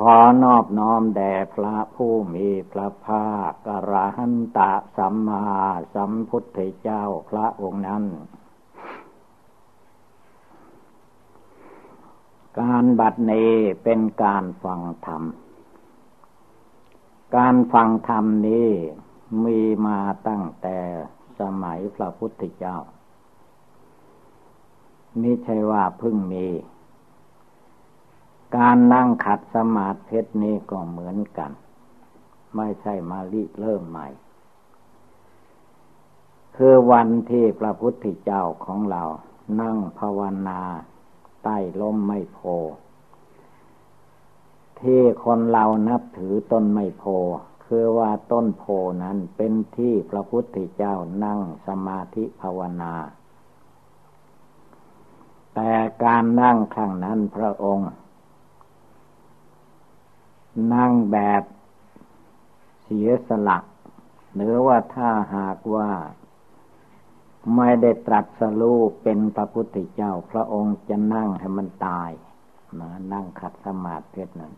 ขอนอบน้อมแด่พระผู้มีพระภาคกระหันตะสัมมาสัมพุทธเจ้าพระองค์นั้น การบัดนี้เป็นการฟังธรรม การฟังธรรมนี้มีมาตั้งแต่สมัยพระพุทธเจ้า ไม่ใช่ว่าเพิ่งมี การนั่งขัดสมาธินี้ก็เหมือนกัน ไม่ใช่มาลิเริ่มใหม่ คือวันที่พระพุทธเจ้าของเรานั่งภาวนาใต้ล้มไม่โพ ที่คนเรานับถือต้นไม่โพ คือว่าต้นโพนั้นเป็นที่พระพุทธเจ้านั่งสมาธิภาวนาแต่การนั่งครั้งนั้นพระองค์ นั่งแบบเสียสละหรือว่าถ้าหากว่าไม่ได้ตรัสรู้เป็นพระพุทธเจ้า พระองค์จะนั่งให้มันตายนะนั่งขัดสมาธินั้น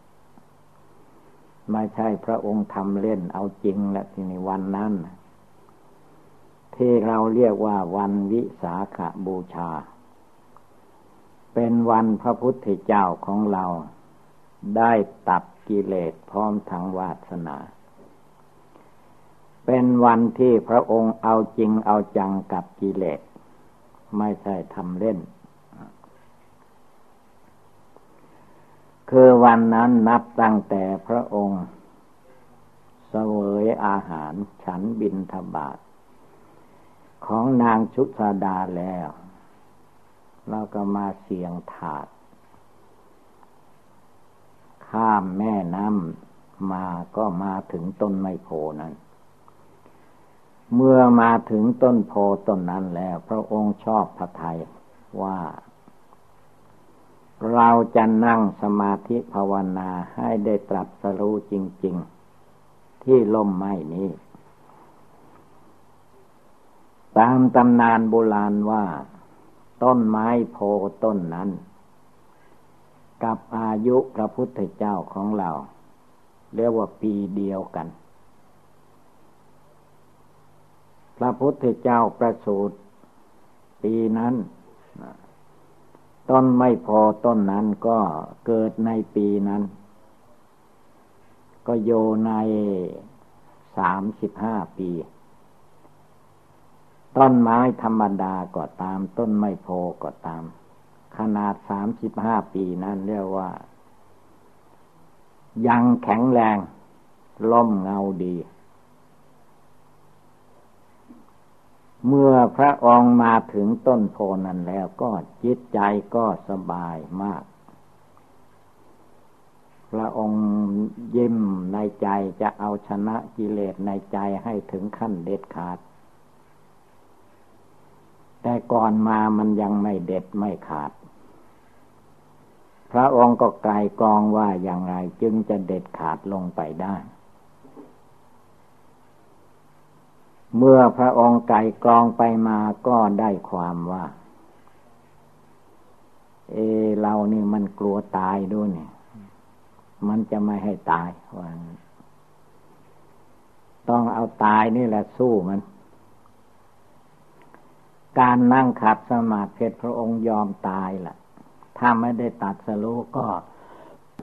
ไม่ใช่พระองค์ทำเล่นเอาจริงและที่ในวันนั้น ที่เราเรียกว่าวันวิสาขาบูชา เป็นวันพระพุทธเจ้าของเรา ได้ตัดกิเลสพร้อมทั้งวาสนา เป็นวันที่พระองค์เอาจริงเอาจังกับกิเลส ไม่ใช่ทำเล่น คือวันนั้นนับตั้งแต่พระองค์เสวยอาหารฉันบินทบาท ของนางชุสาดาแล้ว เราก็มาเสียงถาด ข้ามแม่น้ำมาก็มาถึงต้นไมโพนั้น เมื่อมาถึงต้นโพต้นนั้นแล้ว พระองค์ชอบพระทัยว่า เราจะนั่งสมาธิภาวนาให้ได้ตรัสรู้จริง ๆ ที่ล่มไม้นี้ตามตำนานโบราณว่า ต้นไม้โพต้นนั้น กับอายุพระพุทธเจ้าของเรา เรียกว่าปีเดียวกัน พระพุทธเจ้าประสูติปีนั้นต้นไม่พอต้นนั้นก็เกิดในปีนั้น ก็โยในสามสิบห้าปี ต้นไม้ธรรมดาก็ตาม ต้นไม่โพก็ตาม ขนาดสามสิบห้าปีนั้นเรียกว่า ยังแข็งแรงล่มเงาดี เมื่อพระองค์มาถึงต้นโพนั้นแล้วก็จิตใจก็สบายมาก พระองค์ยิ้มในใจจะเอาชนะกิเลสในใจให้ถึงขั้นเด็ดขาด แต่ก่อนมามันยังไม่เด็ดไม่ขาด พระองค์ก็ไกลกองว่าอย่างไรจึงจะเด็ดขาดลงไปได้ เมื่อพระองค์ไก่กรองไปมาก็ได้ความว่า เอเรานี่มันกลัวตายด้วยเนี่ย มันจะไม่ให้ตายว่าต้องเอาตายนี่แหละสู้มัน การนั่งขัดสมาธิพระองค์ยอมตายละ่ะ ถ้าไม่ได้ตัดสรู้ก็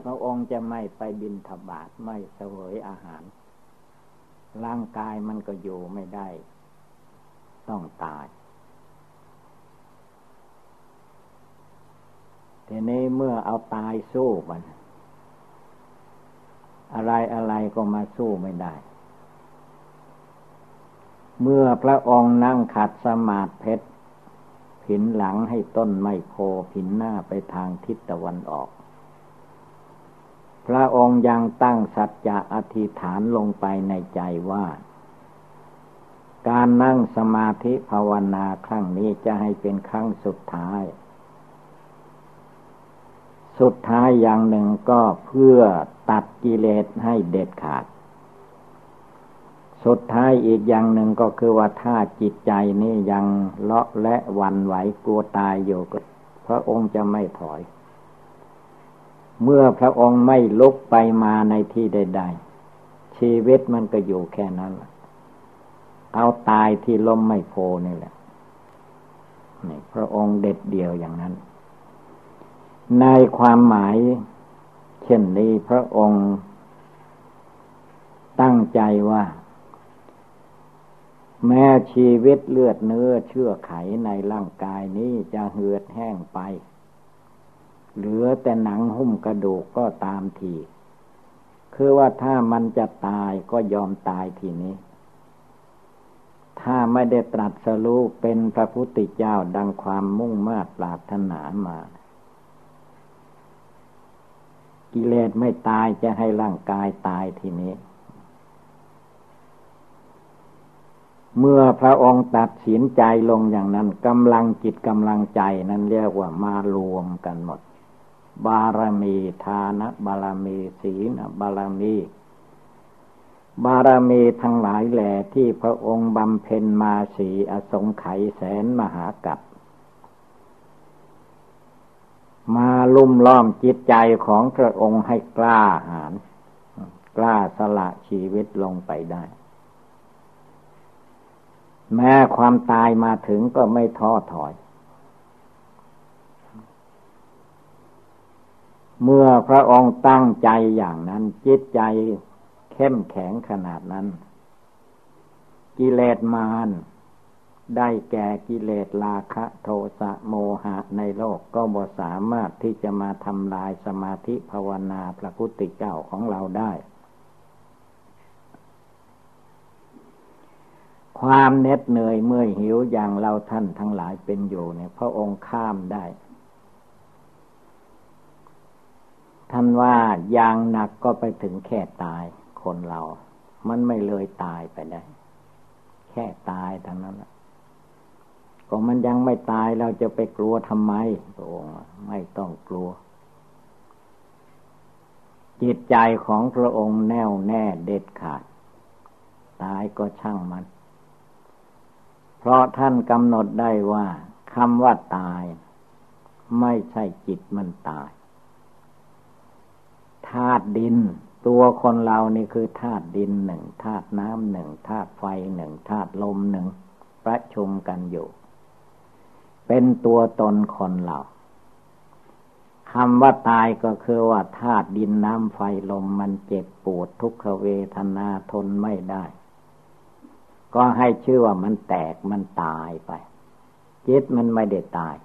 พระองค์จะไม่ไปบินทบาทไม่เสวยอาหาร ร่างกายมันก็อยู่ไม่ได้ ต้องตายทีนี้เมื่อเอาตายสู้มัน อะไรอะไรก็มาสู้ไม่ได้ เมื่อพระองค์นั่งขัดสมาธิ ผินหลังให้ต้นไมโพผินหน้าไปทางทิศตะวันออกพระระองค์ยังตั้งสัจจะอธิษฐานลงไปในใจว่า การนั่งสมาธิภาวนาครั้งนี้จะให้เป็นครั้งสุดท้าย สุดท้ายอย่างหนึ่งก็เพื่อตัดกิเลสให้เด็ดขาด สุดท้ายอีกอย่างหนึ่งก็คือว่าถ้าจิตใจนี่ยังเลาะและวันไหวกลัวตายอยู่ก็พระองค์จะไม่ถอย เมื่อพระองค์ไม่ลุกไปมาในที่ใด ๆ ชีวิตมันก็อยู่แค่นั้นเอาตายที่ล้มไม่โพนี่แหละนี่พระองค์เด็ดเดียวอย่างนั้น ในความหมาย เช่นนี้พระองค์ตั้งใจว่า แม้ชีวิตเลือดเนื้อเชื่อไขในร่างกายนี้จะเหือดแห้งไป เหลือแต่หนังหุ้มกระดูกก็ตามที คือว่าถ้ามันจะตายก็ยอมตายทีนี้ ถ้าไม่ได้ตรัสรู้เป็นพระพุทธเจ้าดังความมุ่งมา่ปรารถนามา กิเลสไม่ตายจะให้ร่างกายตายทีนี้ เมื่อพระองค์ตัดสินใจลงอย่างนั้นกำลังจิตกำลังใจนั้นเรียกว่ามารวมกันหมด บารมีทานบารมีศีลบารมี บารมีทั้งหลายแหล่ที่พระองค์บำเพ็ญมาสีอสงไขยแสนมหากัปมาลุ่มล้อมจิตใจของพระองค์ให้กล้าหาญกล้าสละชีวิตลงไปได้ แม้ความตายมาถึงก็ไม่ท้อถอย เมื่อพระองค์ตั้งใจอย่างนั้น จิตใจเข้มแข็งขนาดนั้น กิเลสมารได้แก่กิเลสราคะโทสะโมหะในโลกก็บ่สามารถที่จะมาทำลายสมาธิภาวนาพระพุทธเจ้าของเราได้ ความเหน็ดเหนื่อยเมื่อยหิวอย่างเราท่านทั้งหลายเป็นอยู่เนี่ย พระองค์ข้ามได้ ท่านว่าอย่างหนักก็ไปถึงแค่ตายคนเรา มันไม่เลยตายไปได้ แค่ตายทั้งนั้นก็มันยังไม่ตายเราจะไปกลัวทำไมพระองค์ไม่ต้องกลัว จิตใจของพระองค์แน่วแน่เด็ดขาด ตายก็ช่างมัน เพราะท่านกำหนดได้ว่าคำว่าตาย ไม่ใช่จิตมันตายธาตุดิน ตัวคนเรานี่คือธาตุดินหนึ่งธาตุน้ำหนึ่งธาตุไฟหนึ่งธาตุลมหนึ่งประชุมกันอยู่ เป็นตัวตนคนเราคำว่าตายก็คือว่าธาตุดินน้ำไฟลมมันเจ็บปวดทุกขเวทนาทนไม่ได้ ก็ให้ชื่อว่ามันแตกมันตายไป จิตมันไม่ได้ตาย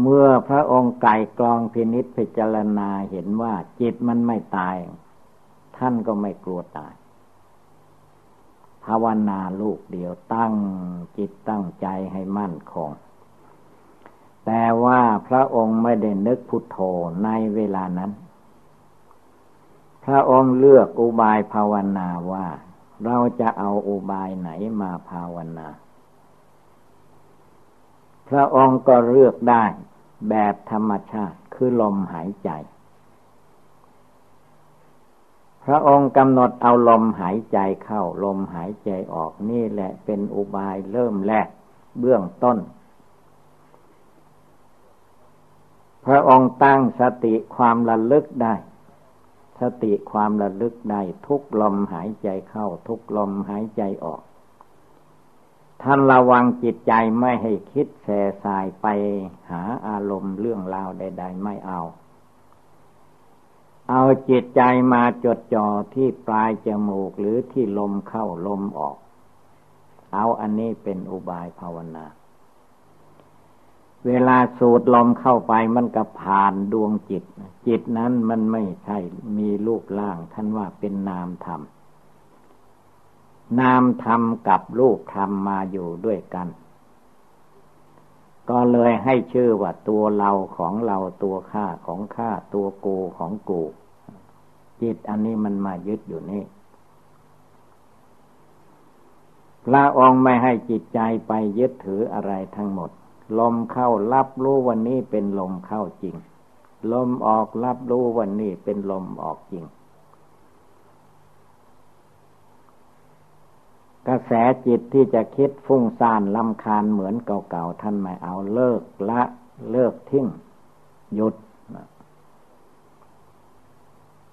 เมื่อพระองค์ไก่กรองพินิษพิจารณาเห็นว่า จิตมันไม่ตาย ท่านก็ไม่กลัวตาย ภาวนาลูกเดียวตั้งจิตตั้งใจให้มั่นคง แต่ว่าพระองค์ไม่ได้นึกพุทโธในเวลานั้นพระองค์เลือกอุบายภาวนาว่า เราจะเอาอุบายไหนมาภาวนา พระองค์ก็เลือกได้แบบธรรมชาติคือลมหายใจ พระองค์กำหนดเอาลมหายใจเข้าลมหายใจออกนี่แหละเป็นอุบายเริ่มแรกเบื้องต้น พระองค์ตั้งสติความระลึกได้ สติความระลึกได้ทุกลมหายใจเข้า ทุกลมหายใจออก ท่านระวังจิตใจไม่ให้คิดแส่สายไปหาอารมณ์เรื่องราวใด ๆ ไม่เอา เอาจิตใจมาจดจ่อที่ปลายจมูกหรือที่ลมเข้าลมออก เอาอันนี้เป็นอุบายภาวนา เวลาสูดลมเข้าไปมันก็ผ่านดวงจิต จิตนั้นมันไม่ใช่มีรูปร่างท่านว่าเป็นนามธรรม นามธรรมกับรูปธรรมมาอยู่ด้วยกัน ก็เลยให้ชื่อว่าตัวเราของเราตัวข้าของข้าตัวกูของกูจิตอันนี้มันมายึดอยู่นี่พระองค์ไม่ให้จิตใจไปยึดถืออะไรทั้งหมด ลมเข้ารับรู้วันนี้เป็นลมเข้าจริง ลมออกรับรู้วันนี้เป็นลมออกจริง กระแสจิตที่จะคิดฟุ้งซ่านลำคาญเหมือนเก่าๆท่านไม่เอาเลิกละเลิกทิ้งหยุด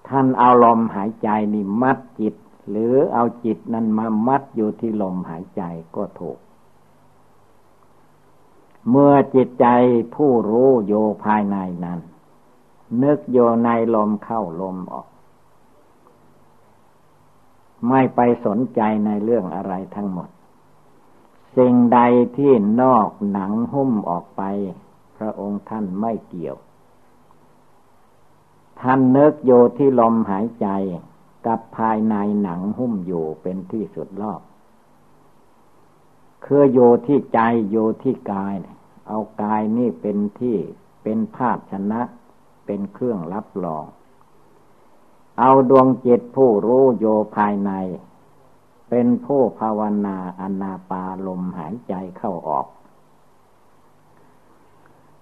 ท่านเอาลมหายใจนี่มัดจิต หรือเอาจิตนั้นมามัดอยู่ที่ลมหายใจก็ถูก เมื่อจิตใจผู้รู้โยภายในนั้น นึกโยในลมเข้าลมออก ไม่ไปสนใจในเรื่องอะไรทั้งหมด สิ่งใดที่นอกหนังหุ้มออกไป พระองค์ท่านไม่เกี่ยว ท่านนึกโยที่ลมหายใจกับภายในหนังหุ้มอยู่เป็นที่สุดรอบคือโยที่ใจโยที่กาย เอากายนี่เป็นที่เป็นภาชนะ เป็นเครื่องรับรอง เอาดวงจิตผู้รู้โยภายใน เป็นผู้ภาวนาอนาปาลมหายใจเข้าออก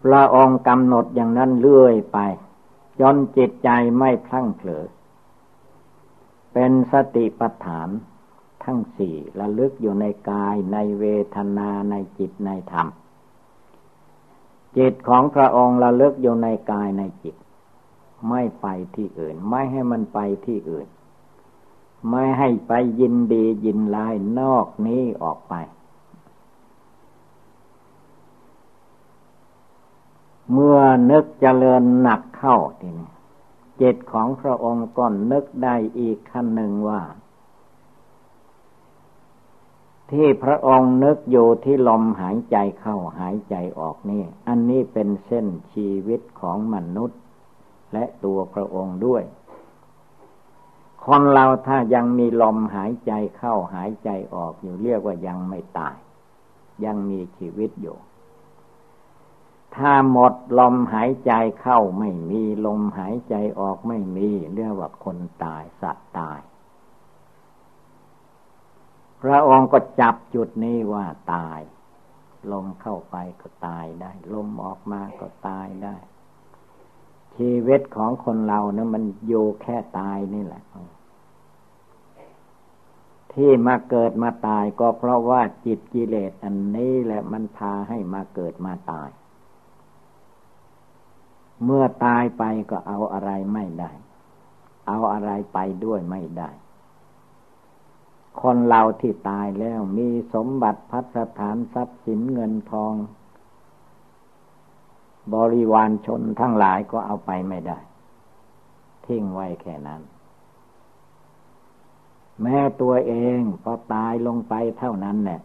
พระองค์กำหนดอย่างนั้นเรื่อยไป จนจิตใจไม่พลั้งเผลอ เป็นสติปัฏฐานทั้งสี่ระลึกอยู่ในกายในเวทนาในจิตในธรรม จิตของพระองค์ระลึกอยู่ในกายในจิต ไม่ไปที่อื่น ไม่ให้มันไปที่อื่น ไม่ให้ไปยินดียินลายนอกนี้ออกไป เมื่อนึกเจริญหนักเข้าทีนี้จิตของพระองค์ก็นึกได้อีกขั้นหนึ่งว่า ที่พระองค์นึกอยู่ที่ลมหายใจเข้าหายใจออกนี่ อันนี้เป็นเส้นชีวิตของมนุษย์ และตัวพระองค์ด้วย คนเราถ้ายังมีลมหายใจเข้าหายใจออกอยู่เรียกว่ายังไม่ตาย ยังมีชีวิตอยู่ ถ้าหมดลมหายใจเข้าไม่มีลมหายใจออกไม่มี เรียกว่าคนตายสัตว์ตาย พระองค์ก็จับจุดนี้ว่าตาย ลมเข้าไปก็ตายได้ ลมออกมาก็ตายได้ ชีวิตของคนเรานะมันอยู่แค่ตายนี่แหละ ที่มาเกิดมาตายก็เพราะว่าจิตกิเลสอันนี้แหละมันพาให้มาเกิดมาตาย เมื่อตายไปก็เอาอะไรไม่ได้ เอาอะไรไปด้วยไม่ได้ คนเราที่ตายแล้วมีสมบัติพัฒฐานทรัพย์สินเงินทอง บริวารชนทั้งหลายก็เอาไปไม่ได้ ทิ้งไว้แค่นั้น แม่ตัวเองพอตายลงไปเท่านั้นเนี่ย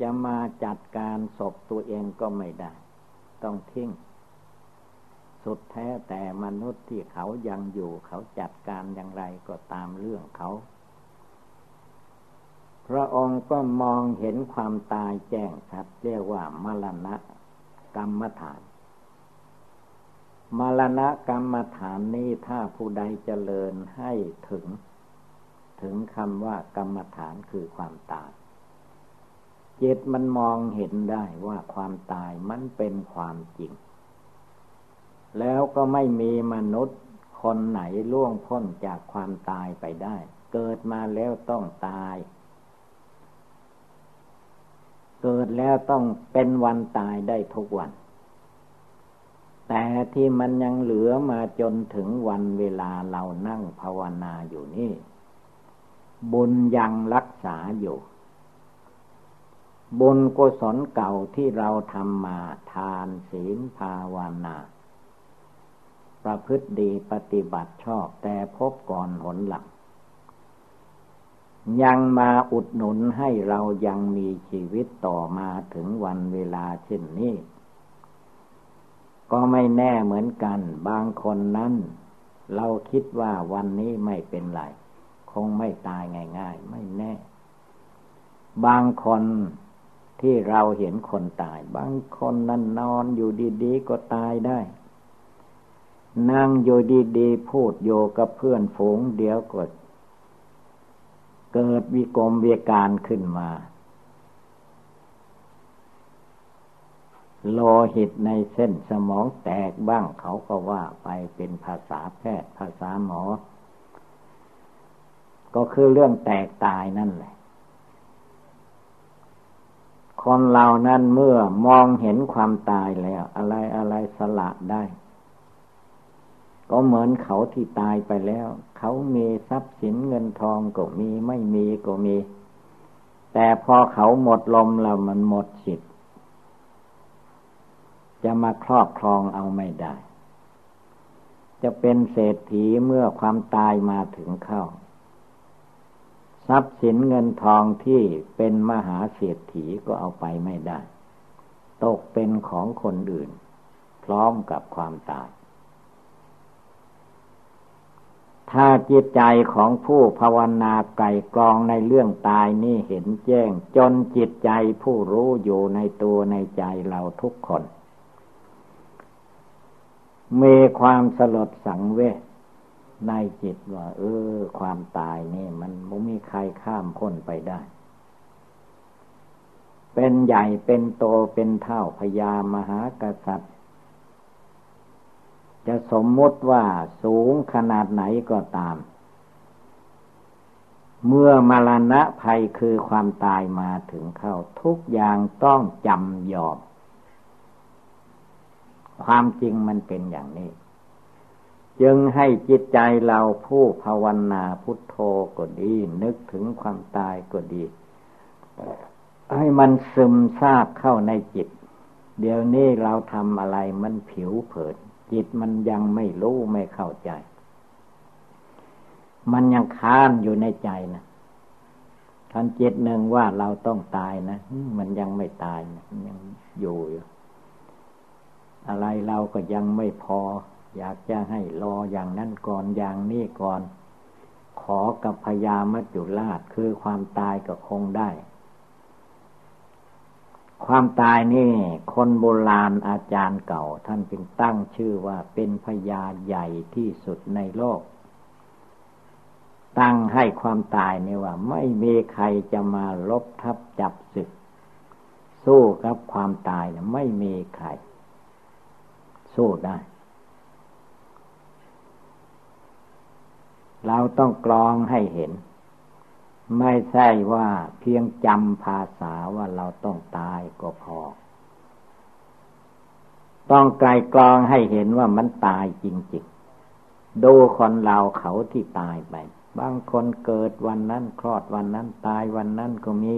จะมาจัดการศพตัวเองก็ไม่ได้ ต้องทิ้ง สุดแท้แต่มนุษย์ที่เขายังอยู่เขาจัดการอย่างไรก็ตามเรื่องเขา พระองค์ก็มองเห็นความตายแจ้งชัดเรียกว่ามรณะกรรมฐาน มรณะกรรมฐานนี้ถ้าผู้ใดเจริญให้ถึง ถึงคำว่ากรรมฐานคือความตายจิตมันมองเห็นได้ว่าความตายมันเป็นความจริง แล้วก็ไม่มีมนุษย์คนไหนล่วงพ้นจากความตายไปได้ เกิดมาแล้วต้องตาย เกิดแล้วต้องเป็นวันตายได้ทุกวัน แต่ที่มันยังเหลือมาจนถึงวันเวลาเรานั่งภาวนาอยู่นี่ บุญยังรักษาอยู่ บุญกุศลเก่าที่เราทำมาทานศีลภาวนา ประพฤติดีปฏิบัติชอบแต่พบก่อนหนหลัง ยังมาอุดหนุนให้เรายังมีชีวิตต่อมาถึงวันเวลาเช่นนี้ ก็ไม่แน่เหมือนกัน บางคนนั้น เราคิดว่าวันนี้ไม่เป็นไร คงไม่ตายง่ายๆ ไม่แน่ บางคนที่เราเห็นคนตาย บางคนนั่นนอนอยู่ดีๆ ก็ตายได้ นั่งอยู่ดีๆพูดโยกับเพื่อนฝูงเดี๋ยวก็เกิดวิกรมเวการขึ้นมา โลหิตในเส้นสมองแตกบ้างเขาก็ว่าไปเป็นภาษาแพทย์ภาษาหมอ ก็คือเรื่องแตกตายนั่นแหละ คนเรานั้นเมื่อมองเห็นความตายแล้ว อะไรอะไรสละได้ ก็เหมือนเขาที่ตายไปแล้ว เขามีทรัพย์สินเงินทองก็มีไม่มีก็มี แต่พอเขาหมดลมแล้วมันหมดสิทธิ์จะมาครอบครองเอาไม่ได้ จะเป็นเศรษฐีเมื่อความตายมาถึงเข้า ทรัพย์สินเงินทองที่เป็นมหาเศรษฐีก็เอาไปไม่ได้ ตกเป็นของคนอื่น พร้อมกับความตาย ถ้าจิตใจของผู้ภาวนาไก่กรองในเรื่องตายนี่เห็นแจ้ง จนจิตใจผู้รู้อยู่ในตัวในใจเราทุกคน มีความสลดสังเวชในจิตว่า เออ ความตายนี่ มันไม่มีใครข้ามพ้นไปได้ เป็นใหญ่เป็นโตเป็นเท่าพญามหากษัตริย์ จะสมมติว่าสูงขนาดไหนก็ตาม เมื่อมรณะภัยคือความตายมาถึงเข้า ทุกอย่างต้องจำยอม ความจริงมันเป็นอย่างนี้ จึงให้จิตใจเราผู้ภาวนาพุทโธก็ดี นึกถึงความตายก็ดี ให้มันซึมซาบเข้าในจิต เดี๋ยวนี้เราทำอะไรมันผิวเผิน จิตมันยังไม่รู้ไม่เข้าใจ มันยังค้านอยู่ในใจนะทันจิตหนึ่งว่าเราต้องตายนะมันยังไม่ตายนะยังอยู่อยู่อะไรเราก็ยังไม่พอ อยากจะให้รออย่างนั้นก่อนอย่างนี้ก่อน ขอกับพญามัจจุราชคือความตายก็คงได้ ความตายนี่ คนโบราณอาจารย์เก่า ท่านจึงตั้งชื่อว่าเป็นพยาใหญ่ที่สุดในโลก ตั้งให้ความตายนี่ว่า ไม่มีใครจะมาลบทับจับศึก สู้กับความตายนะไม่มีใคร สู้ได้ เราต้องกรองให้เห็น ไม่ใช่ว่าเพียงจำภาษาว่าเราต้องตายก็พอ ต้องไกลกรองให้เห็นว่ามันตายจริงๆ ดูคนเราเขาที่ตายไป บางคนเกิดวันนั้นคลอดวันนั้นตายวันนั้นก็มี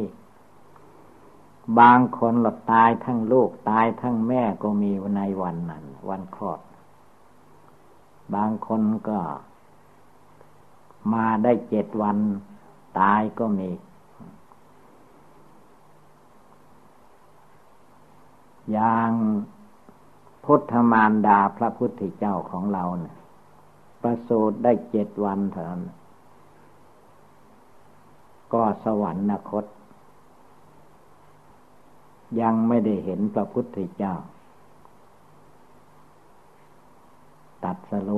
บางคนหลดตายทั้งลูกตายทั้งแม่ก็มีในวันนั้น วันคลอด บางคนก็มาได้เจ็ดวัน ตายก็มี อย่างพุทธมารดาพระพุทธเจ้าของเราเนะี่ยประสูติได้เจ็ดวันเท่านั้นก็สวรรคต ยังไม่ได้เห็นพระพุทธเจ้า ตัดสโล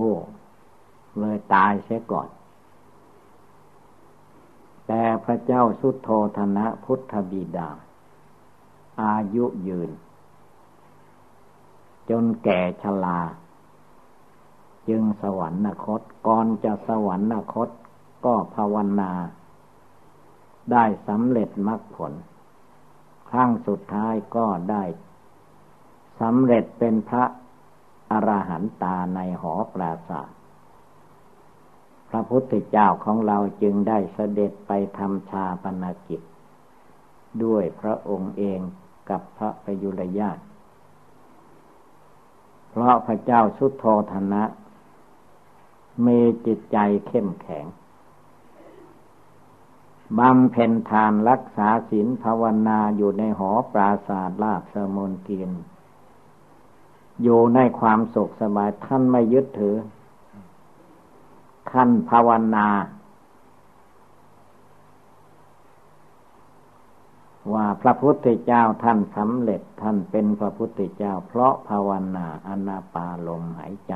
เลยตายเสียก่อน พระเจ้าสุโธธนะพุทธบิดา อายุยืน จนแก่ชราจึงสวรรคตก่อนจะสวรรคตก็ภาวนา ได้สำเร็จมรรคผล ครั้งสุดท้ายก็ได้สำเร็จเป็นพระอรหันตาในหอปราศาส พระพุทธเจ้าของเราจึงได้เสด็จไปทำชาปนกิจ ด้วยพระองค์เองกับพระปยุรญาติเพราะพระเจ้าสุโธธนะมีจิตใจเข้มแข็งบำเพ็ญทานรักษาศีลภาวนาอยู่ในหอปราศาสลาบสมุนเกียนอยู่ในความสุขสบายท่านไม่ยึดถือ ขั้นภาวนา ว่าพระพุทธเจ้าท่านสำเร็จท่านเป็นพระพุทธเจ้า เพราะภาวนาอนาปาลมหายใจ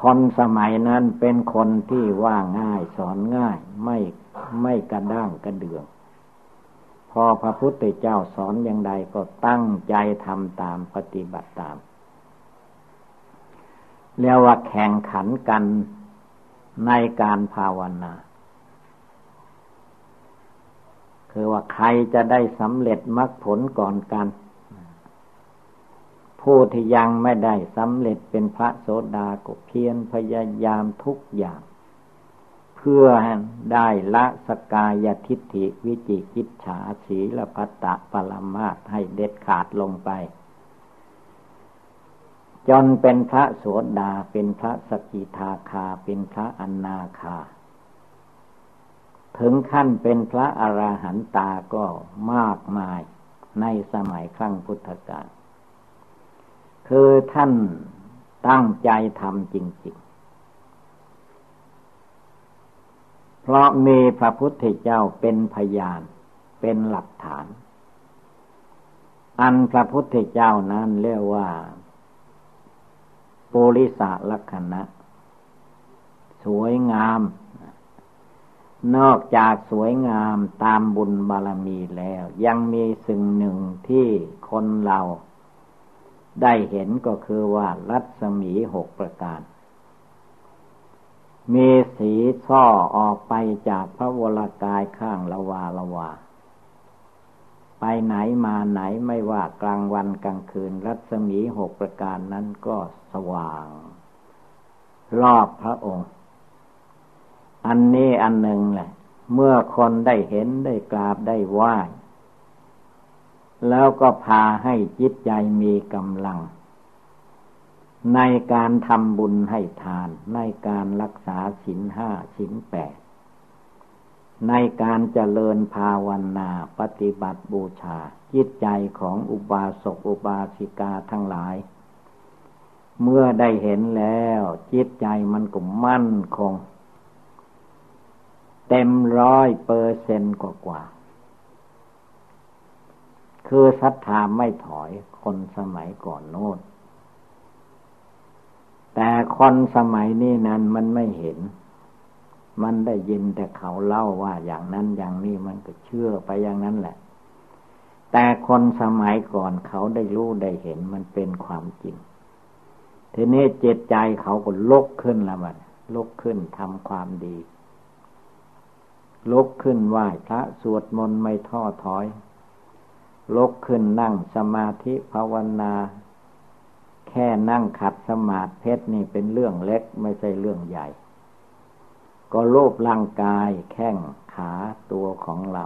คนสมัยนั้นเป็นคนที่ว่าง่ายสอนง่าย ไม่ไม่กระด้างกระเดืองพอพระพุทธเจ้าสอนอย่างใดก็ตั้งใจทำตามปฏิบัติตาม เรียกว่าแข่งขันกันในการภาวนา คือว่าใครจะได้สำเร็จมรรคผลก่อนกัน ผู้ที่ยังไม่ได้สำเร็จเป็นพระโสดาก็เพียรพยายามทุกอย่าง เพื่อได้ละสกายทิฏฐิวิจิกิจฉาสีละพัตตะปรมาตให้เด็ดขาดลงไป จนเป็นพระโสดาเป็นพระสกิทาคาเป็นพระอนนาคา ถึงขั้นเป็นพระอราหันตาก็มากมายในสมัยครั้งพุทธกาลคือท่านตั้งใจทำจริง ๆ เพราะมีพระพุทธเจ้าเป็นพยานเป็นหลักฐาน อันพระพุทธเจ้านั้นเรียกว่า ปุริสลักษณะ สวยงาม นอกจากสวยงามตามบุญบารมีแล้ว ยังมีสิ่งหนึ่งที่คนเราได้เห็นก็คือว่ารัศมีหกประการ มีสีช่อออกไปจากพระวรากายข้างละวาละวา ไปไหนมาไหนไม่ว่ากลางวันกลางคืน รัศมีหกประการนั้นก็สว่าง รอบพระองค์ อันนี้อันหนึ่งแหละ เมื่อคนได้เห็นได้กราบได้ไหว้แล้วก็พาให้จิตใจมีกำลัง ในการทำบุญให้ทาน ในการรักษาศีลห้าศีลแปด ในการเจริญภาวนาปฏิบัติบูชา จิตใจของอุบาสกอุบาสิกาทั้งหลาย เมื่อได้เห็นแล้ว จิตใจมันก็มั่นคง เต็มร้อยเปอร์เซนต์กว่า คือศรัทธาไม่ถอยคนสมัยก่อนโน้นแต่คนสมัยนี้นั้นมันไม่เห็น มันได้ยินแต่เขาเล่าว่าอย่างนั้นอย่างนี้มันก็เชื่อไปอย่างนั้นแหละ แต่คนสมัยก่อนเขาได้รู้ได้เห็นมันเป็นความจริง ทีนี้เจตใจเขาก็ลุกขึ้นล้วมันลุกขึ้นทำความดีลุกขึ้นไหว้พระสวดมนต์ไม่ท้อถอยลุกขึ้นนั่งสมาธิภาวนา แค่นั่งขัดสมาธิเพชรนี่เป็นเรื่องเล็กไม่ใช่เรื่องใหญ่ ก็โลบร่างกายแข้งขาตัวของเรา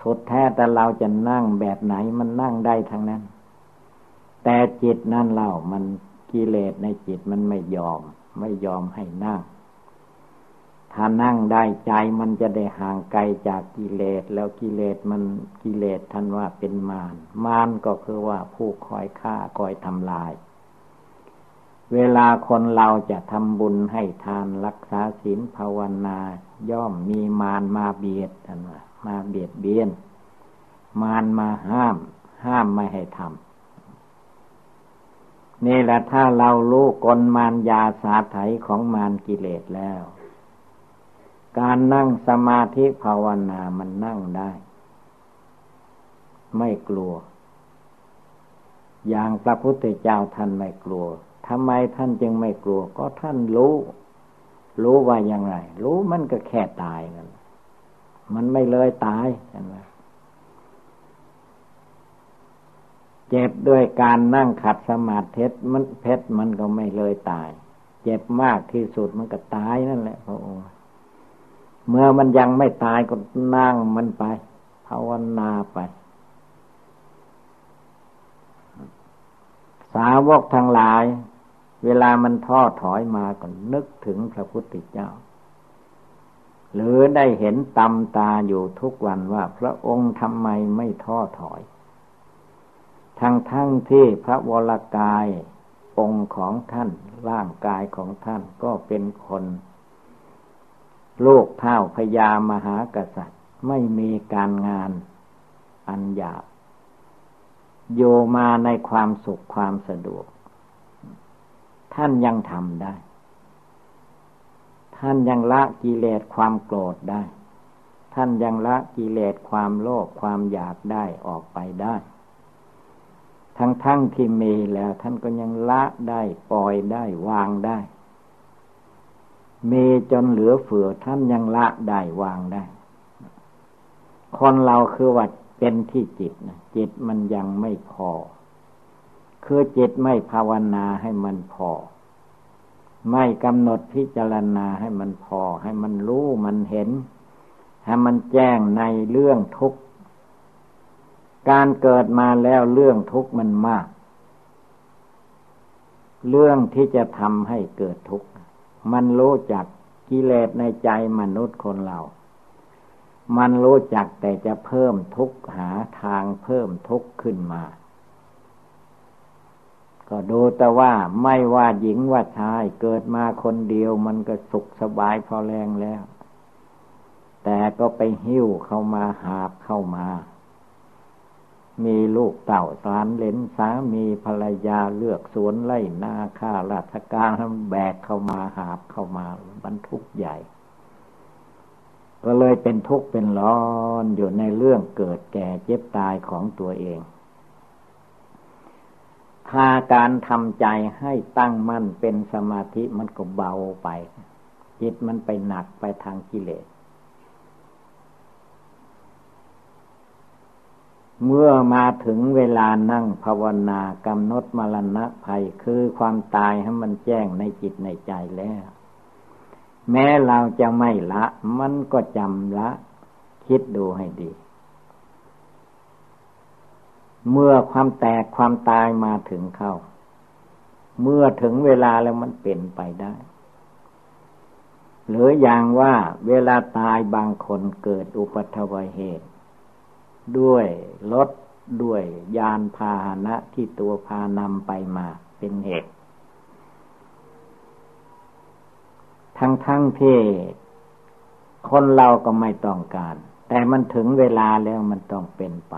สุดแท้แต่เราจะนั่งแบบไหนมันนั่งได้ทั้งนั้น แต่จิตนั่นเรามันกิเลสในจิตมันไม่ยอม ไม่ยอมให้นั่ง ถ้านั่งได้ใจมันจะได้ห่างไกลจากกิเลสแล้วกิเลสมันกิเลสท่านว่าเป็นมารมารก็คือว่าผู้คอยฆ่าคอยทำลาย เวลาคนเราจะทำบุญให้ทานรักษาศีลภาวนา ย่อมมีมารมาเบียดมาเบียดเบียน มารมาห้าม ห้ามไม่ให้ทำนี่แหละถ้าเรารู้กลมารยาสาไถของมารกิเลสแล้ว การนั่งสมาธิภาวนามันนั่งได้ ไม่กลัว อย่างพระพุทธเจ้าท่านไม่กลัว ทำไมท่านจึงไม่กลัว ก็ท่านรู้ รู้ว่ายังไงรู้มันก็แค่ตายกันมันไม่เลยตายกันนะเจ็บด้วยการนั่งขัดสมาธิมันเพชรมันก็ไม่เลยตาย เจ็บมากที่สุดมันก็ตายนั่นแหละพระองค์เมื่อมันยังไม่ตายก็นั่งมันไป ภาวนาไป สาวกทั้งหลาย เวลามันท้อถอยมาก็นึกถึงพระพุทธเจ้า หรือได้เห็นตำตาอยู่ทุกวันว่าพระองค์ทำไมไม่ท้อถอย ทั้งทั้งที่พระวรากายองค์ของท่านร่างกายของท่านก็เป็นคนลูกเท่าพญามหากษัตริย์ ไม่มีการงานอันหยาบโยมาในความสุขความสะดวก ท่านยังทำได้ ท่านยังละกิเลสความโกรธได้ ท่านยังละกิเลสความโลภความอยากได้ออกไปได้ ทั้งๆทที่มีแล้วท่านก็ยังละได้ปล่อยได้วางได้มีจนเหลือเฟือท่านยังละได้วางได้ คนเราคือว่าเป็นที่จิตนะจิตมันยังไม่พอ คือจิตไม่ภาวนาให้มันพอ ไม่กำหนดพิจารณาให้มันพอ ให้มันรู้มันเห็น ให้มันแจ้งในเรื่องทุกข์การเกิดมาแล้วเรื่องทุกข์มันมาก เรื่องที่จะทำให้เกิดทุกข์มันรู้จักกิเลสในใจมนุษย์คนเรา มันรู้จักแต่จะเพิ่มทุกข์หาทางเพิ่มทุกข์ขึ้นมา ก็ดูแต่ว่าไม่ว่าหญิงว่าชายเกิดมาคนเดียวมันก็สุขสบายพอแรงแล้ว แต่ก็ไปหิ้วเข้ามาหาบเข้ามา มีลูกเต่าสารเลนสามีภรรยาเลือกสวนไล่นาข้าราชการแบกเข้ามาหาบเข้ามาบรรทุกใหญ่ ก็เลยเป็นทุกข์เป็นร้อนอยู่ในเรื่องเกิดแก่เจ็บตายของตัวเอง ถ้าการทำใจให้ตั้งมั่นเป็นสมาธิมันก็เบาไป จิตมันไปหนักไปทางกิเลส เมื่อมาถึงเวลานั่งภาวนากำหนดมรณะภัยคือความตายให้มันแจ้งในจิตในใจแล้ว แม้เราจะไม่ละ มันก็จำละ คิดดูให้ดี เมื่อความแตกความตายมาถึงเข้า เมื่อถึงเวลาแล้วมันเป็นไปได้ หรืออย่างว่าเวลาตายบางคนเกิดอุปัตวเหตุ ด้วยรถด้วยยานพาหนะที่ตัวพานำไปมาเป็นเหตุ ทั้งทั้งที่คนเราก็ไม่ต้องการ แต่มันถึงเวลาแล้วมันต้องเป็นไป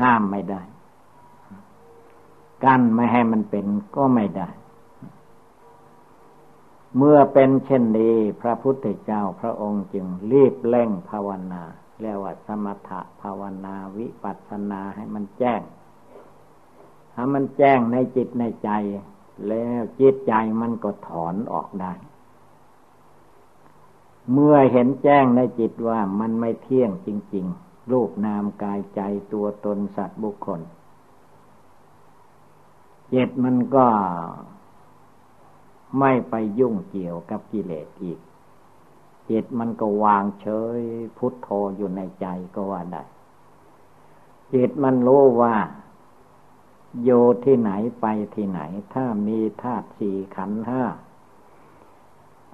ห้ามไม่ได้ กั้นไม่ให้มันเป็นก็ไม่ได้ เมื่อเป็นเช่นนี้พระพุทธเจ้าพระองค์จึงรีบเร่งภาวนาเรียกว่าสมถะภาวนาวิปัสสนาให้มันแจ้งถ้ามันแจ้งในจิตในใจ แล้วจิตใจมันก็ถอนออกได้ เมื่อเห็นแจ้งในจิตว่ามันไม่เที่ยงจริง ๆ รูปนามกายใจตัวตนสัตว์บุคคล เจิตมันก็ไม่ไปยุ่งเกี่ยวกับกิเลสอีก เจิตมันก็วางเฉยพุทโธอยู่ในใจก็ว่าได้ เจิตมันรู้ว่า โยที่ไหนไปที่ไหน ถ้ามีธาตุสี่ขันห้า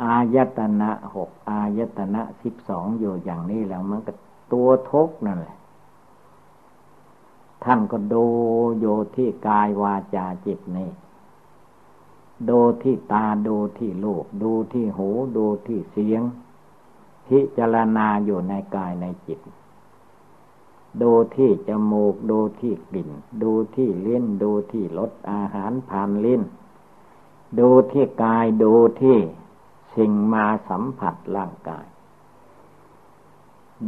อายตนะหกอายตนะสิบสองอยู่อย่างนี้แล้วมันก็ ตัวทุกนั่นแหละ ท่านก็ดูโยที่กายวาจาจิตนี่ดูที่ตาดูที่ลูก ดูที่หู ดูที่เสียง พิจารณาอยู่ในกายในจิต ดูที่จมูก ดูที่กลิ่น ดูที่ลิ้นดูที่รสอาหารผ่านลิ้น ดูที่กายดูที่สิ่งมาสัมผัสร่างกาย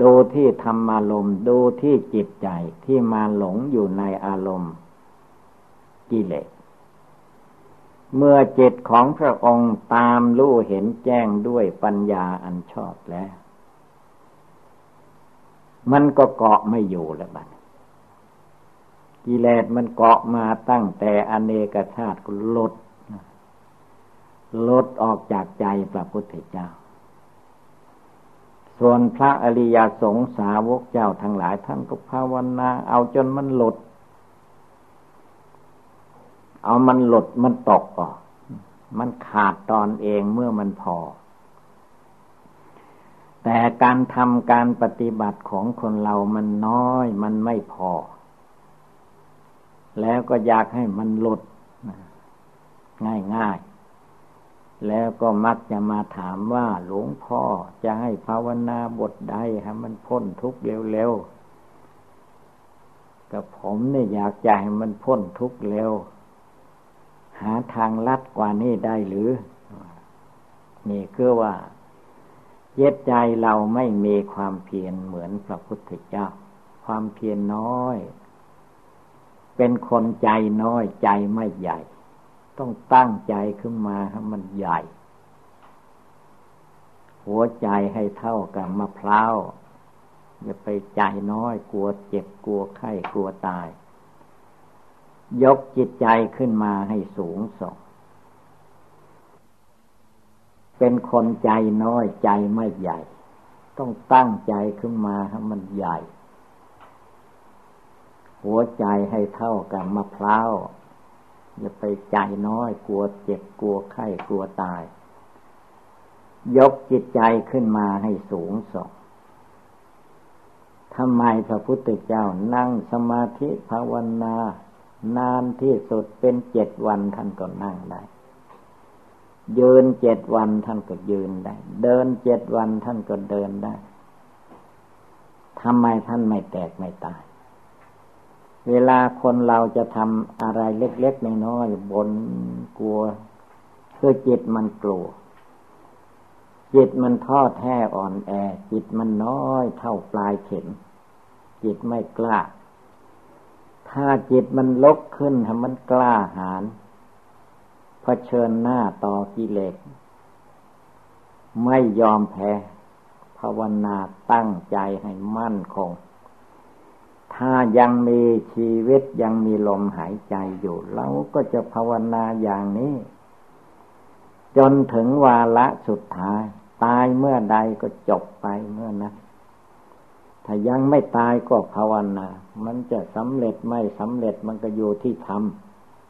ดูที่ธรรมารมณ์ดูที่จิตใจที่มาหลงอยู่ในอารมณ์กิเลสเมื่อจิตของพระองค์ตามรู้เห็นแจ้งด้วยปัญญาอันชอบแล้ว มันก็เกาะไม่อยู่แล้วบัดกิเลสมันเกาะมาตั้งแต่อเนกชาติลดลดออกจากใจพระพุทธเจ้า ส่วนพระอริยสงสาวกเจ้าทั้งหลายท่านก็ภาวนา เอาจนมันหลดเอามันหลุดมันตกออก มันขาดตอนเองเมื่อมันพอ แต่การทำการปฏิบัติของคนเรามันน้อย มันไม่พอ แล้วก็อยากให้มันหลุดง่ายง่าย แล้วก็มักจะมาถามว่าหลวงพ่อจะให้ภาวนาบทใดให้มันพ้นทุกข์เร็วๆกับผมเนี่ยอยากจะให้มันพ้นทุกข์เร็ว หาทางลัดกว่านี้ได้หรือ นี่คือว่าเย็ดใจเราไม่มีความเพียรเหมือนพระพุทธเจ้า ความเพียรน้อย เป็นคนใจน้อยใจไม่ใหญ่ ต้องตั้งใจขึ้นมาให้มันใหญ่ หัวใจให้เท่ากับมะพร้าวอย่าไปใจน้อยกลัวเจ็บกลัวไข้กลัวตาย ยกจิตใจขึ้นมาให้สูงส่ง เป็นคนใจน้อยใจไม่ใหญ่ ต้องตั้งใจขึ้นมาให้มันใหญ่ หัวใจให้เท่ากับมะพร้าว อย่าไปใจน้อยกลัวเจ็บกลัวไข้กลัวตาย ยกจิตใจขึ้นมาให้สูงส่งทำไมพระพุทธเจ้านั่งสมาธิภาวนา นานที่สุดเป็นเจ็ดวันท่านก็นั่งได้ยืนเจ็ดวันท่านก็ยืนได้ เดินเจ็ดวันท่านก็เดินได้ทำไมท่านไม่แตกไม่ตาย เวลาคนเราจะทำอะไรเล็กๆน้อยๆบนกลัวคือจิตมันกลัว จิตมันทอดแท้อ่อนแอ จิตมันน้อยเท่าปลายเข็ม จิตไม่กล้า ถ้าจิตมันลกขึ้นทำมันกล้าหาญเผชิญหน้าต่อกิเลสไม่ยอมแพ้ ภาวนาตั้งใจให้มั่นคง ถ้ายังมีชีวิตยังมีลมหายใจอยู่เราก็จะภาวนาอย่างนี้ จนถึงวาระสุดท้าย ตายเมื่อใดก็จบไปเมื่อนั้นถ้ายังไม่ตายก็ภาวนา มันจะสำเร็จไม่สำเร็จมันก็อยู่ที่ท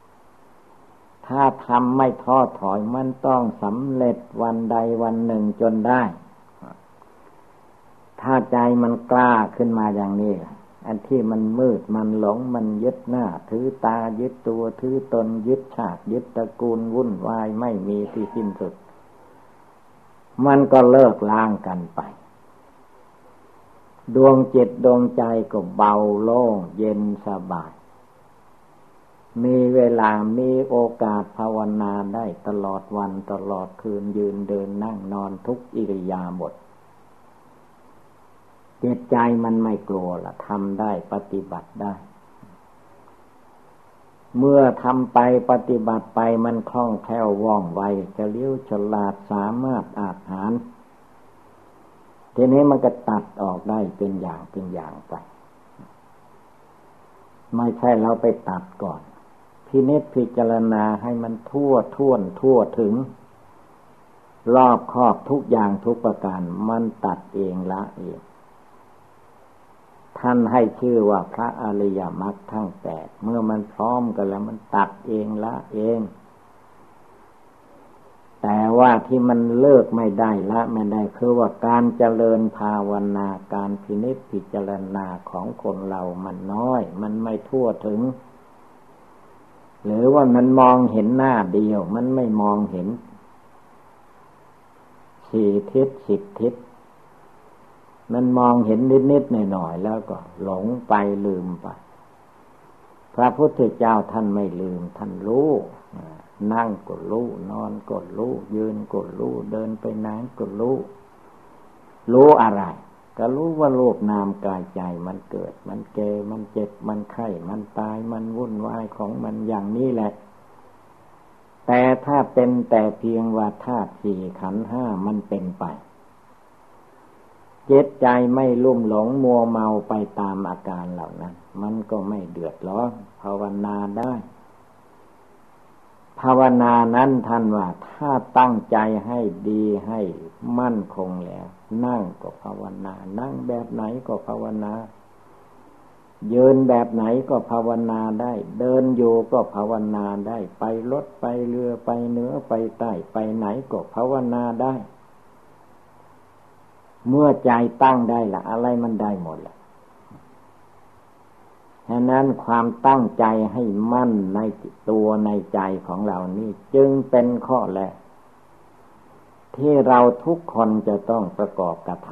ำ ถ้าทำไม่ท้อถอยมันต้องสำเร็จวันใดวันหนึ่งจนได้ ถ้าใจมันกล้าขึ้นมาอย่างนี้ อันที่มันมืดมันหลงมันยึดหน้า ถือตายึดตัวถือตนยึดชาติยึดตระกูลวุ่นวายไม่มีที่สิ้นสุด มันก็เลิกล้างกันไป ดวงจิตดวงใจก็เบาโล่งเย็นสบาย มีเวลามีโอกาสภาวนาได้ตลอดวันตลอดคืนยืนเดินนั่งนอนทุกอิริยาบถ จิตใจมันไม่กลัวละทำได้ปฏิบัติได้ เมื่อทำไปปฏิบัติไปมันคล่องแคล่วว่องไวจะเลี้ยวฉลาดสามารถอาจหาร ทีนี้มันก็ตัดออกได้เป็นอย่างเป็นอย่างไป ไม่ใช่เราไปตัดก่อน พินิจพิจารณาให้มันทั่วท่วนทั่วถึงรอบครอบทุกอย่างทุกประการมันตัดเองละเอง ท่านให้ชื่อว่าพระอริยมรรคทั้งแปดเมื่อมันพร้อมกันแล้วมันตัดเองละเอง แต่ว่าที่มันเลิกไม่ได้ละไม่ได้คือว่าการเจริญภาวนาการพินิจพิจารณาของคนเรามันน้อย มันไม่ทั่วถึง หรือว่ามันมองเห็นหน้าเดียว มันไม่มองเห็นสี่ทิศสิบทิศ มันมองเห็นนิดๆหน่อยๆแล้วก็หลงไปลืมไป พระพุทธเจ้าท่านไม่ลืม ท่านรู้นั่งก็รู้นอนก็รู้ยืนก็รู้เดินไปไหนก็รู้รู้อะไร ก็รู้ว่าโลกนามกายใจมันเกิด มันเกมันเจ็บมันไข้มันตายมันวุ่นวายของมันอย่างนี้แหละ แต่ถ้าเป็นแต่เพียงว่าธาตุสี่ขันห้ามันเป็นไป จิตใจไม่ลุ่มหลงมัวเมาไปตามอาการเหล่านั้น มันก็ไม่เดือดร้อนภาวนาได้ ภาวนานั้นท่านว่าถ้าตั้งใจให้ดีให้มั่นคงแล้ว นั่งก็ภาวนา นั่งแบบไหนก็ภาวนายืนแบบไหนก็ภาวนาได้ เดินอยู่ก็ภาวนาได้ ไปรถไปเรือไปเหนือไปใต้ไปไหนก็ภาวนาได้ เมื่อใจตั้งได้ละอะไรมันได้หมดละฉะนั้นความตั้งใจให้มั่นในตัวในใจของเรานี่จึงเป็นข้อแรกที่เราทุกคนจะต้องประกอบกระท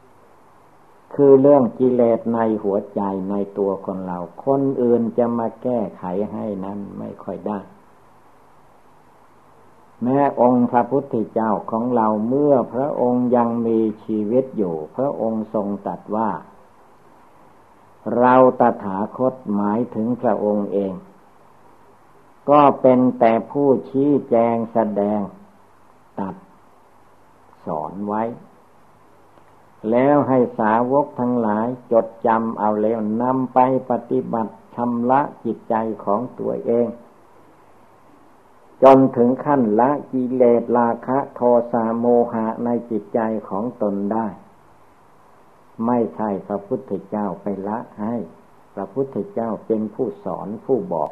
ำคือเรื่องกิเลสในหัวใจในตัวคนเรา คนอื่นจะมาแก้ไขให้นั้นไม่ค่อยได้ แม้องค์พระพุทธเจ้าของเราเมื่อพระองค์ยังมีชีวิตอยู่ พระองค์ทรงตรัสว่า เราตถาคตหมายถึงพระองค์เอง ก็เป็นแต่ผู้ชี้แจงแสดง ตัด สอนไว้ แล้วให้สาวกทั้งหลายจดจำเอาแล้วนำไปปฏิบัติชำระจิตใจของตัวเอง จนถึงขั้นละกิเลสราคะโทสะโมหะในจิตใจของตนได้ ไม่ใช่พระพุทธเจ้าไปละให้ พระพุทธเจ้าเป็นผู้สอนผู้บอก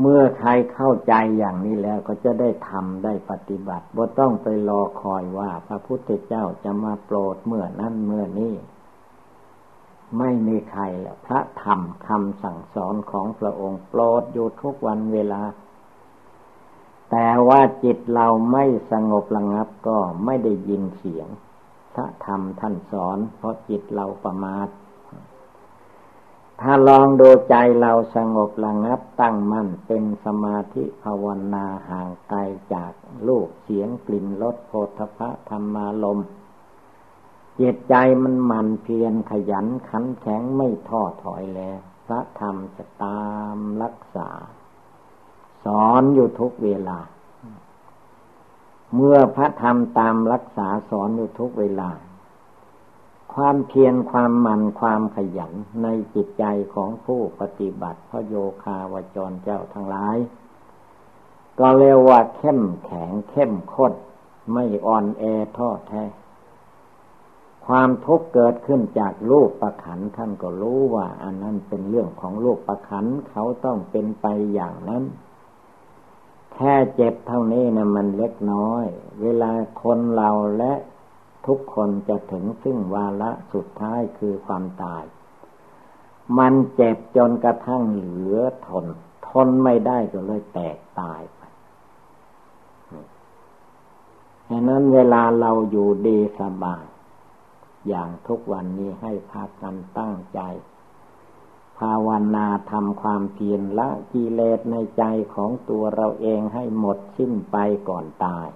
เมื่อใครเข้าใจอย่างนี้แล้วก็จะได้ทำได้ปฏิบัติบ่ต้องไปรอคอยว่า พระพุทธเจ้าจะมาโปรดเมื่อนั้นเมื่อนี้ ไม่มีใครแล้วพระธรรมคำสั่งสอนของพระองค์โปรดอยู่ทุกวันเวลา แต่ว่าจิตเราไม่สงบระงับก็ไม่ได้ยินเสียง พระธรรมท่านสอนเพราะจิตเราประมาทถ้าลองดูใจเราสงบระงับตั้งมั่นเป็นสมาธิภาวนาห่างไกลจากลูกเสียงกลิ่นรสโพธพะธรรมารม จิตใจมันมันเพียรขยันขันแข็งไม่ท้อถอยแล้ว พระธรรมจะตามรักษา สอนอยู่ทุกเวลา เมื่อพระธรรมตามรักษาสอนอยู่ทุกเวลา ความเพียรความมันความขยันในจิตใจของผู้ปฏิบัติพระโยคาวจรเจ้าทั้งหลาย ก็เรียกว่าเข้มแข็งเข้มข้นไม่อ่อนแอท้อแท้ ความทุกข์เกิดขึ้นจากลูกประขันท่านก็รู้ว่า อันนั้นเป็นเรื่องของลูกประขันเขาต้องเป็นไปอย่างนั้น แค่เจ็บเท่านี้นะมันเล็กน้อย เวลาคนเราและทุกคนจะถึงซึ่งวาระสุดท้ายคือความตาย มันเจ็บจนกระทั่งเหลือทน ทนไม่ได้ก็เลยแตกตายไปฉะนั้นเวลาเราอยู่ดีสบาย อย่างทุกวันนี้ให้พากันตั้งใจ ภาวนาทำความเพียรละกิเลสในใจของตัวเราเองให้หมดสิ้นไปก่อนตาย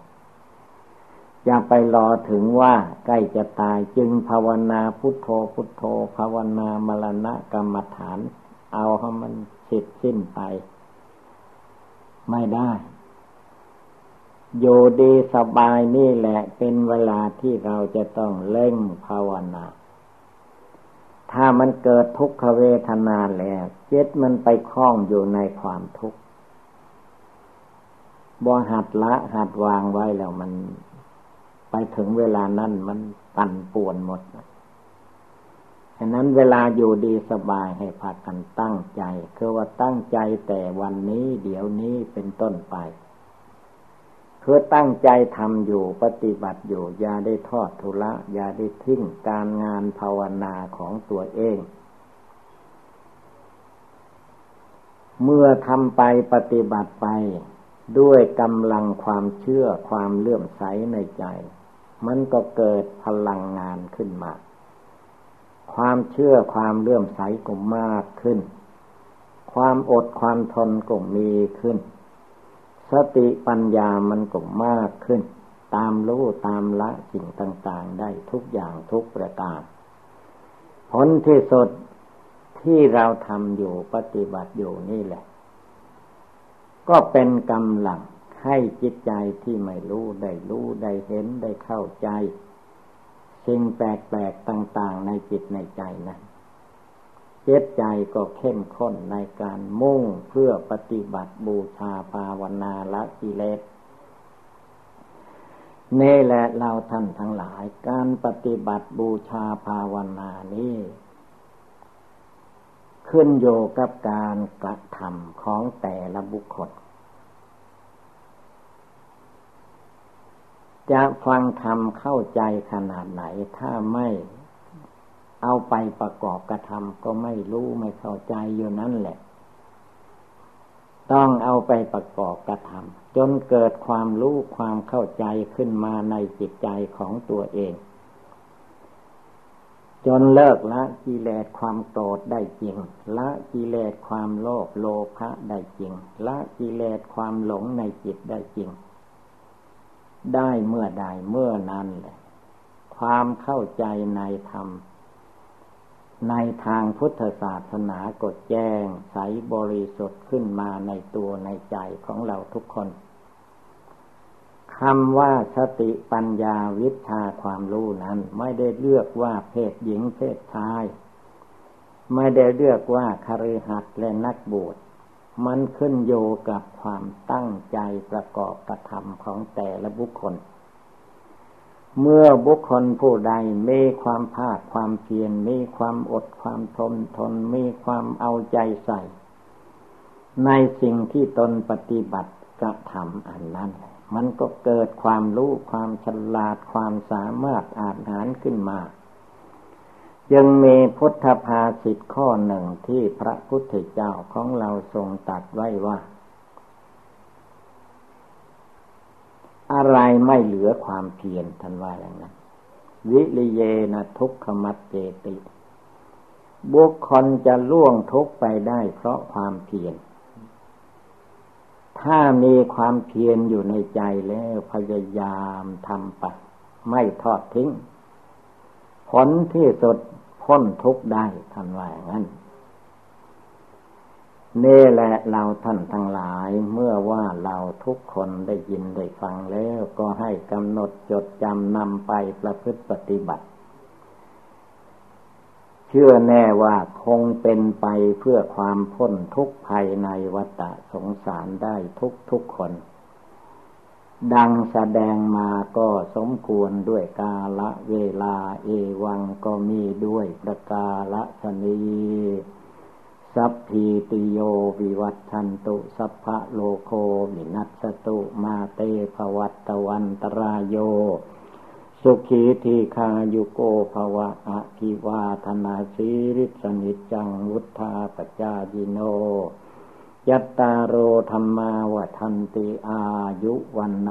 อย่าไปรอถึงว่าใกล้จะตายจึงภาวนาพุทโธพุทโธ ภาวนามรณะกรรมฐาน เอาให้มันสิทสิ้นไป ไม่ได้ อยู่ดีสบายนี่แหละ เป็นเวลาที่เราจะต้องเล่งภาวนา ถ้ามันเกิดทุกขเวทนาแล้วเจ็ดมันไปคล้องอยู่ในความทุกข์บ่หัดละหัดวางไว้แล้วมันไปถึงเวลานั้นมันปั่นป่วนหมดฉะนั้นเวลาอยู่ดีสบายให้พากันตั้งใจ คือว่าตั้งใจแต่วันนี้เดี๋ยวนี้เป็นต้นไป คือตั้งใจทำอยู่ปฏิบัติอยู่ อย่าได้ทอดทุระอย่าได้ทิ้งการงานภาวนาของตัวเอง เมื่อทำไปปฏิบัติไป ด้วยกำลังความเชื่อความเลื่อมใสในใจ มันก็เกิดพลังงานขึ้นมา ความเชื่อความเลื่อมใสก็มากขึ้น ความอดความทนก็มีขึ้น สติปัญญามันก็มากขึ้น ตามรู้ตามละสิ่งต่างๆ ได้ทุกอย่างทุกประการ ผลที่สุดที่เราทำอยู่ปฏิบัติอยู่นี่แหละ ก็เป็นกำลังให้จิตใจที่ไม่รู้ได้รู้ได้เห็นได้เข้าใจ สิ่งแปลกๆต่าง ๆ ในจิตในใจนะ เจตใจก็เข้มข้นในการมุ่งเพื่อปฏิบัติบูชาภาวนาละกิเลสนี่แหละเราท่านทั้งหลายการปฏิบัติบูชาภาวนานี้ขึ้นโยกับการกระทำของแต่ละบุคคล จะฟังธรรมเข้าใจขนาดไหนถ้าไม่ เอาไปประกอบกระทำก็ไม่รู้ไม่เข้าใจอยู่นั่นแหละ ต้องเอาไปประกอบกระทำจนเกิดความรู้ความเข้าใจขึ้นมาในจิตใจของตัวเอง จนเลิกละกิเลสความโกรธได้จริง ละกิเลสความโลภโลภะได้จริง ละกิเลสความหลงในจิตได้จริง ได้เมื่อใดเมื่อนั้นเลยความเข้าใจในธรรม ในทางพุทธศาสนาก็แจ้งใสบริสุทธิ์ขึ้นมาในตัวในใจของเราทุกคนคำว่าสติปัญญาวิชาความรู้นั้น ไม่ได้เลือกว่าเพศหญิงเพศชาย ไม่ได้เลือกว่าคาริหัดและนักบวชมันขึ้นโยกับความตั้งใจประกอบกระทำของแต่ละบุคคล เมื่อบุคคลผู้ใดมีความภาคความเพียรมีความอดความทนทนมีความเอาใจใส่ ในสิ่งที่ตนปฏิบัติกระทำอันนั้น มันก็เกิดความรู้ความฉลาดความสามารถอาจหารขึ้นมา ยังมีพุทธภาษิตข้อหนึ่งที่พระพุทธเจ้าของเราทรงตัดไว้ว่า อะไรไม่เหลือความเพียรทันว่าอย่างนั้นวิริเยนะทุกขมัดเจติ บุคคลจะล่วงทุกไปได้เพราะความเพียร ถ้ามีความเพียรอยู่ในใจแล้วพยายามทำไป ไม่ทอดทิ้ง ผลที่สุดพ้นทุกได้ทันว่าอย่างนั้น นี่แหละเราท่านทั้งหลายเมื่อว่าเราทุกคนได้ยินได้ฟังแล้วก็ให้กำหนดจดจำนำไปประพฤติปฏิบัติ เชื่อแน่ว่าคงเป็นไปเพื่อความพ้นทุกภัยในวัฏสงสารได้ทุกทุกคน ดังแสดงมาก็สมควรด้วยกาละเวลาเอวังก็มีด้วยประกาละชนี สัพพีติโยวิวัตชันตุสัพพะโลโคมินัสตุมาเตภวัตวันตรายโย สุขีทีคายุโกภวะอะพิวาธนาสีริสนิจังวุธาปจายิโน ยัตตาโรธรรมาวทันติอายุวันโน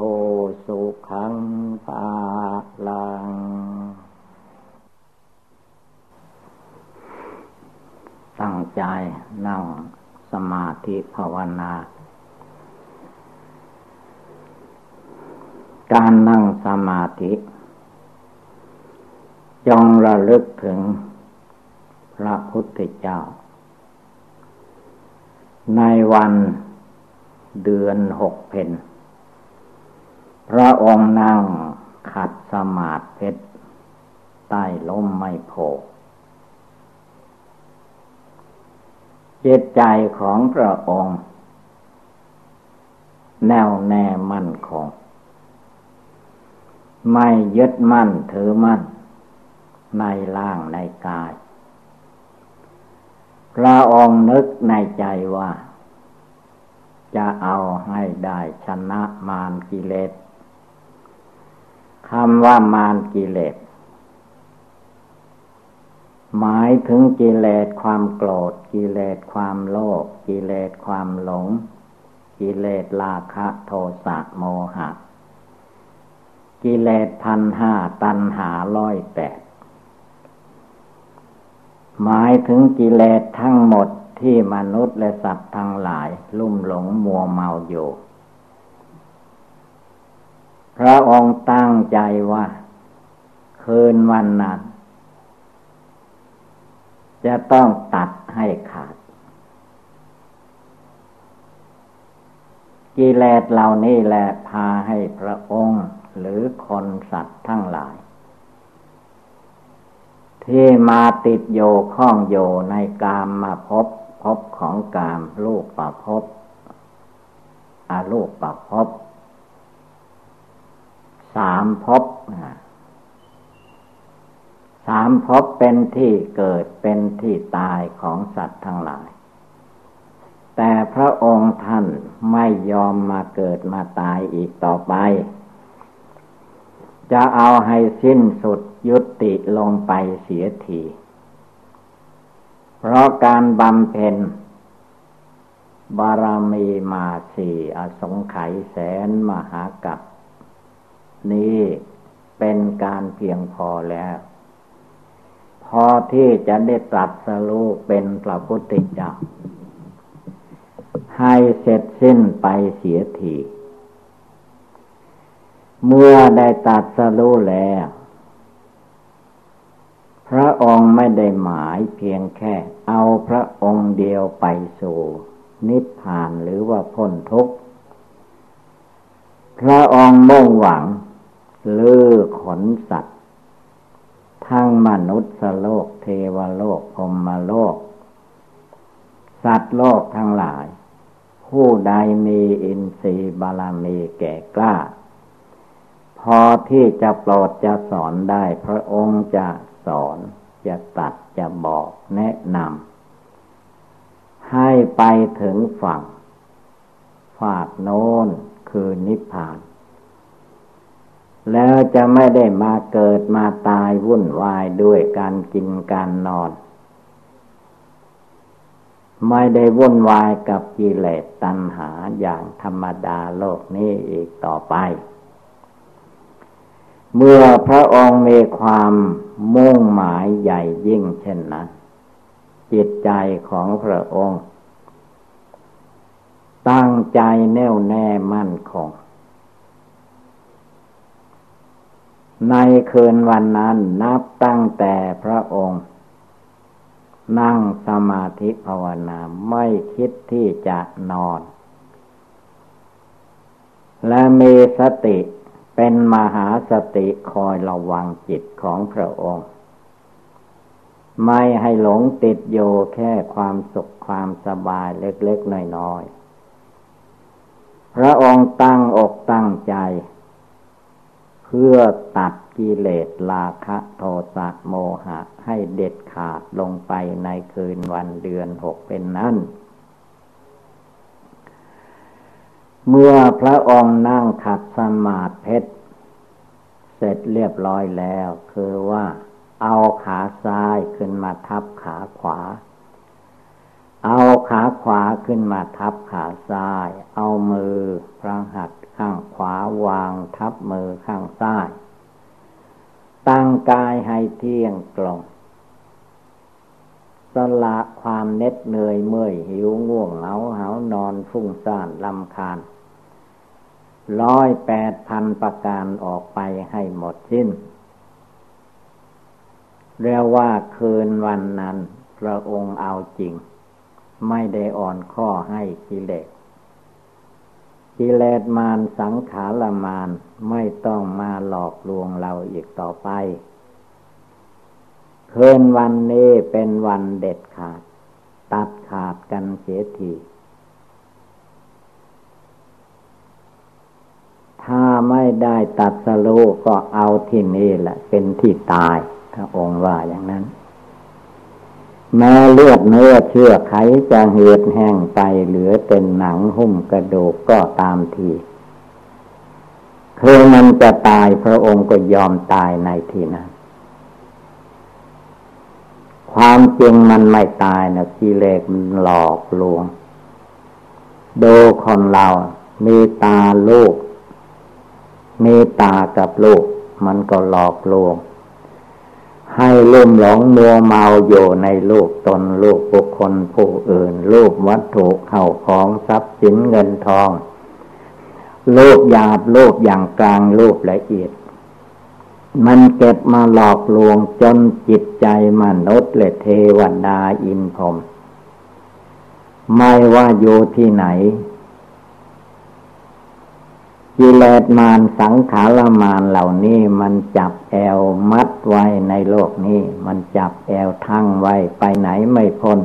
สุขังภาลัง ตั้งใจนั่งสมาธิภาวนา การนั่งสมาธิจงระลึกถึงพระพุทธเจ้า ในวันเดือนหกเพนพระองค์นั่งขัดสมาธิใต้ล้มไม่โพ จิตใจของพระองค์ แน่วแน่มั่นคง ไม่ยึดมั่นถือมั่น ในร่างในกาย พระองค์นึกในใจว่า จะเอาให้ได้ชนะมารกิเลสคำว่ามารกิเลส หมายถึงกิเลสความโกรธ กิเลสความโลภกิเลสความหลง กิเลสราคะโทสะโมหะ กิเลสพันห้าตันหาร้อยแปดหมายถึงกิเลสทั้งหมดที่มนุษย์และสัตว์ทั้งหลาย ลุ่มหลงมัวเมาอยู่ พระองค์ตั้งใจว่า คืนวันนั้น จะต้องตัดให้ขาด กิเลสเหล่านี้แหละพาให้พระองค์ หรือคนสัตว์ทั้งหลาย ที่มาติดโยข้องโยในกามมาพบพบของกามลูกประพบอาลูกประพบสามพบ สามภพเป็นที่เกิดเป็นที่ตายของสัตว์ทั้งหลาย แต่พระองค์ท่านไม่ยอมมาเกิดมาตายอีกต่อไป จะเอาให้สิ้นสุดยุติลงไปเสียที เพราะการบำเพ็ญบารมีมาสี่อสงไขยแสนมหากัปนี้เป็นการเพียงพอแล้ว พอที่จะได้ตรัสรู้เป็นพระพุทธเจ้า ให้เสร็จสิ้นไปเสียทีเมื่อได้ตัดสรู้แล้ว พระองค์ไม่ได้หมายเพียงแค่ เอาพระองค์เดียวไปสู่ นิพพานหรือว่าพ้นทุกข์ พระองค์มุ่งหวัง ลือขนสัตว ทั้งมนุษย์โลก เทวโลกพรมโลก สัตว์โลกทั้งหลาย ผู้ใดมีอินทรีย์บารมีแก่กล้า พอที่จะโปรดจะสอนได้ พระองค์จะสอนจะตัดจะบอกแนะนำให้ไปถึงฝั่งฝากโน้นคือนิพพาน แล้วจะไม่ได้มาเกิดมาตายวุ่นวายด้วยการกินการนอน ไม่ได้วุ่นวายกับกิเลสตัณหาอย่างธรรมดาโลกนี้อีกต่อไป เมื่อพระองค์มีความมุ่งหมายใหญ่ยิ่งเช่นนั้น จิตใจของพระองค์ ตั้งใจแน่วแน่มั่นคง ในคืนวันนั้นนับตั้งแต่พระองค์ นั่งสมาธิภาวนาไม่คิดที่จะนอน และมีสติเป็นมหาสติคอยระวังจิตของพระองค์ ไม่ให้หลงติดโยแค่ความสุขความสบายเล็กๆน้อยๆพระองค์ตั้งอกตั้งใจ พื่อตัดกิเลสราคะโทสะโมหะ ให้เด็ดขาดลงไปในคืนวันเดือนหกเป็นนั้น เมื่อพระองค์นั่งขัดสมาธิเพชร เสร็จเรียบร้อยแล้ว คือว่า เอาขาซ้ายขึ้นมาทับขาขวา เอาขาขวาขึ้นมาทับขาซ้าย เอามือพระหัต ข้างขวาวางทับมือข้างซ้าย ตั้งกายให้เที่ยงตรงสละความเน็ดเหนื่อยเมื่อยหิวง่วงเหงาเหานอนฟุ้งซ่านลำคาญร้อยแปดพันประการออกไปให้หมดสิ้น เรียกว่าคืนวันนั้น พระองค์เอาจริง ไม่ได้อ่อนข้อให้กิเลส กิเลสมารสังขารมารไม่ต้องมาหลอกลวงเราอีกต่อไป คืนวันนี้เป็นวันเด็ดขาด ตัดขาดกันเสียทีถ้าไม่ได้ตัดสโลก็เอาที่นี่แหละ เป็นที่ตายพระองค์ว่าอย่างนั้น แม้เลือดเนื้อเชื่อไขจะเหือดแห้งไปเหลือเป็นหนังหุ้มกระดูกก็ตามทีคือมันจะตายพระองค์ก็ยอมตายในที่นั้น ความจริงมันไม่ตายนะกิเลสมันหลอกลวง ดูคนเรา มีตาลูกมีตากับลูกมันก็หลอกลวง ให้ลุ่มหลงมัวเมาอยู่ในโลกตนโลกบุคคลผู้อื่นโลกวัตถุเข้าของทรัพย์สินเงินทอง โลกหยาบโลกอย่างกลางโลกละเอียด มันเก็บมาหลอกลวงจนจิตใจมนุษย์และเทวดาอินพรมไม่ว่าอยู่ที่ไหนกิเลสมารสังขารมารเหล่านี้มันจับแอวมัด ไว้ในโลกนี้ มันจับแอวทั้งไว้ไปไหนไม่พ้น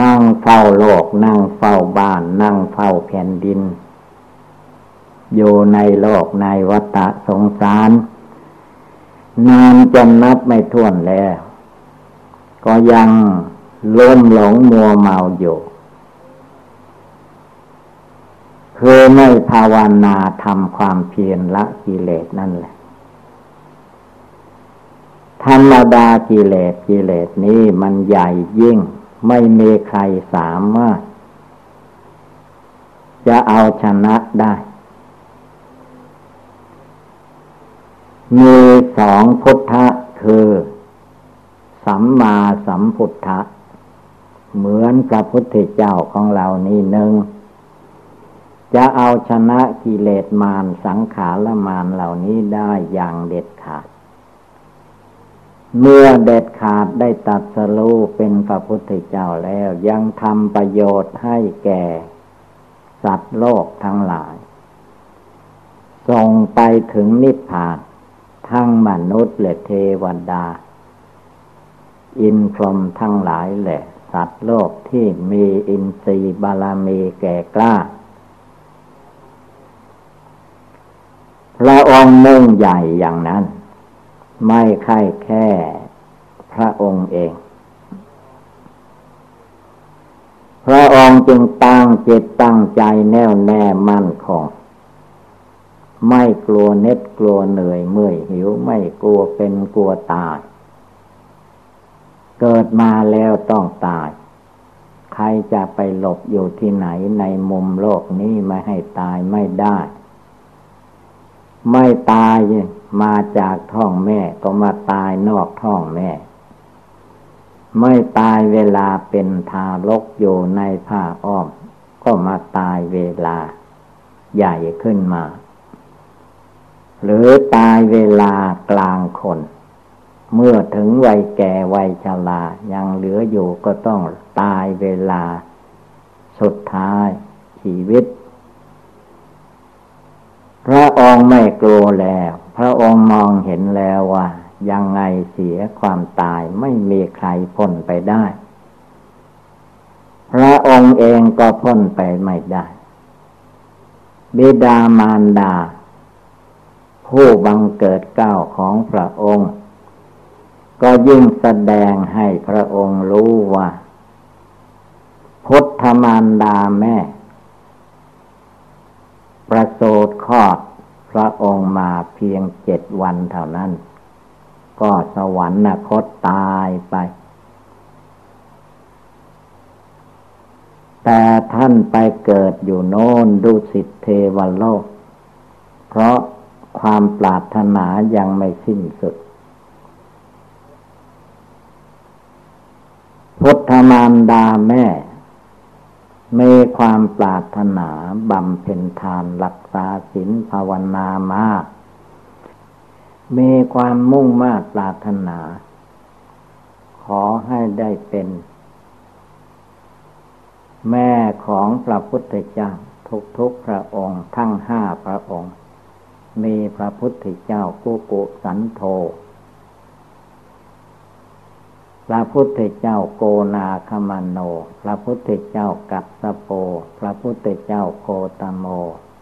นั่งเฝ้าโลก นั่งเฝ้าบ้าน นั่งเฝ้าแผ่นดิน อยู่ในโลกในวัฏสงสาร นานจนนับไม่ถ้วนแล้ว ก็ยังล้มหลงมัวเมาอยู่คือไม่ภาวนาทำความเพียรละกิเลสนั่นแหละ ธรรมดากิเลสกิเลสนี้มันใหญ่ยิ่ง ไม่มีใครสามารถ จะเอาชนะได้ มีสองพุทธะคือสัมมาสัมพุทธะเหมือนพระพุทธเจ้าของเรานี่หนึ่งจะเอาชนะกิเลสมารสังขารมารเหล่านี้ได้อย่างเด็ดขาด เมื่อเด็ดขาดได้ตัดสรูเป็นพระพุทธเจ้าแล้วยังทำประโยชน์ให้แก่ สัตว์โลกทั้งหลายส่งไปถึงนิพพาน ทั้งมนุษย์และเทวดา อินพรหมทั้งหลายแหละ สัตว์โลกที่มีอินทรีย์บารมีแก่กล้าพระองค์นึ่งใหญ่อย่างนั้น ไม่ใช่แค่พระองค์เอง พระองค์จึงตั้งจิตตั้งใจแน่วแน่มั่นคงไม่กลัวเน็ดกลัวเหนื่อยเมื่อยหิวไม่กลัวเป็นกลัวตาย เกิดมาแล้วต้องตาย ใครจะไปหลบอยู่ที่ไหนในมุมโลกนี้ไม่ให้ตายไม่ได้ ไม่ตาย มาจากท้องแม่ก็มาตายนอกท้องแม่ ไม่ตายเวลาเป็นทารกอยู่ในผ้าอ้อม ก็มาตายเวลา ใหญ่ขึ้นมา หรือตายเวลากลางคน เมื่อถึงวัยแก่วัยชรายังเหลืออยู่ก็ต้องตายเวลา สุดท้ายชีวิต พระองค์ไม่กลัวแล้ว พระองค์มองเห็นแล้วว่า ยังไงเสียความตายไม่มีใครพ้นไปได้ พระองค์เองก็พ้นไปไม่ได้ บิดามารดา ผู้บังเกิดเก้าของพระองค์ ก็ยิ่งแสดงให้พระองค์รู้ว่า พุทธมารดาแม่ ประโสดคลอด ระองค์มาเพียงเจ็ดวันเท่านั้น ก็สวรรคตตายไป แต่ท่านไปเกิดอยู่โน้นดุสิตเทวโลก เพราะความปรารถนายังไม่สิ้นสุด พุทธมารดาแม่ มีความปรารถนาบำเพ็ญทานรักษาศีลภาวนามากมีความมุ่งมา่ปรารถนา ขอให้ได้เป็น แม่ของพระพุทธเจ้าทุกๆพระองค์ทั้งห้าพระองค์ มีพระพุทธเจ้ากุกุสันโธ พระพุทธเจ้าโกนาคมันโน พระพุทธเจ้ากัสโป พระพุทธเจ้าโคตโม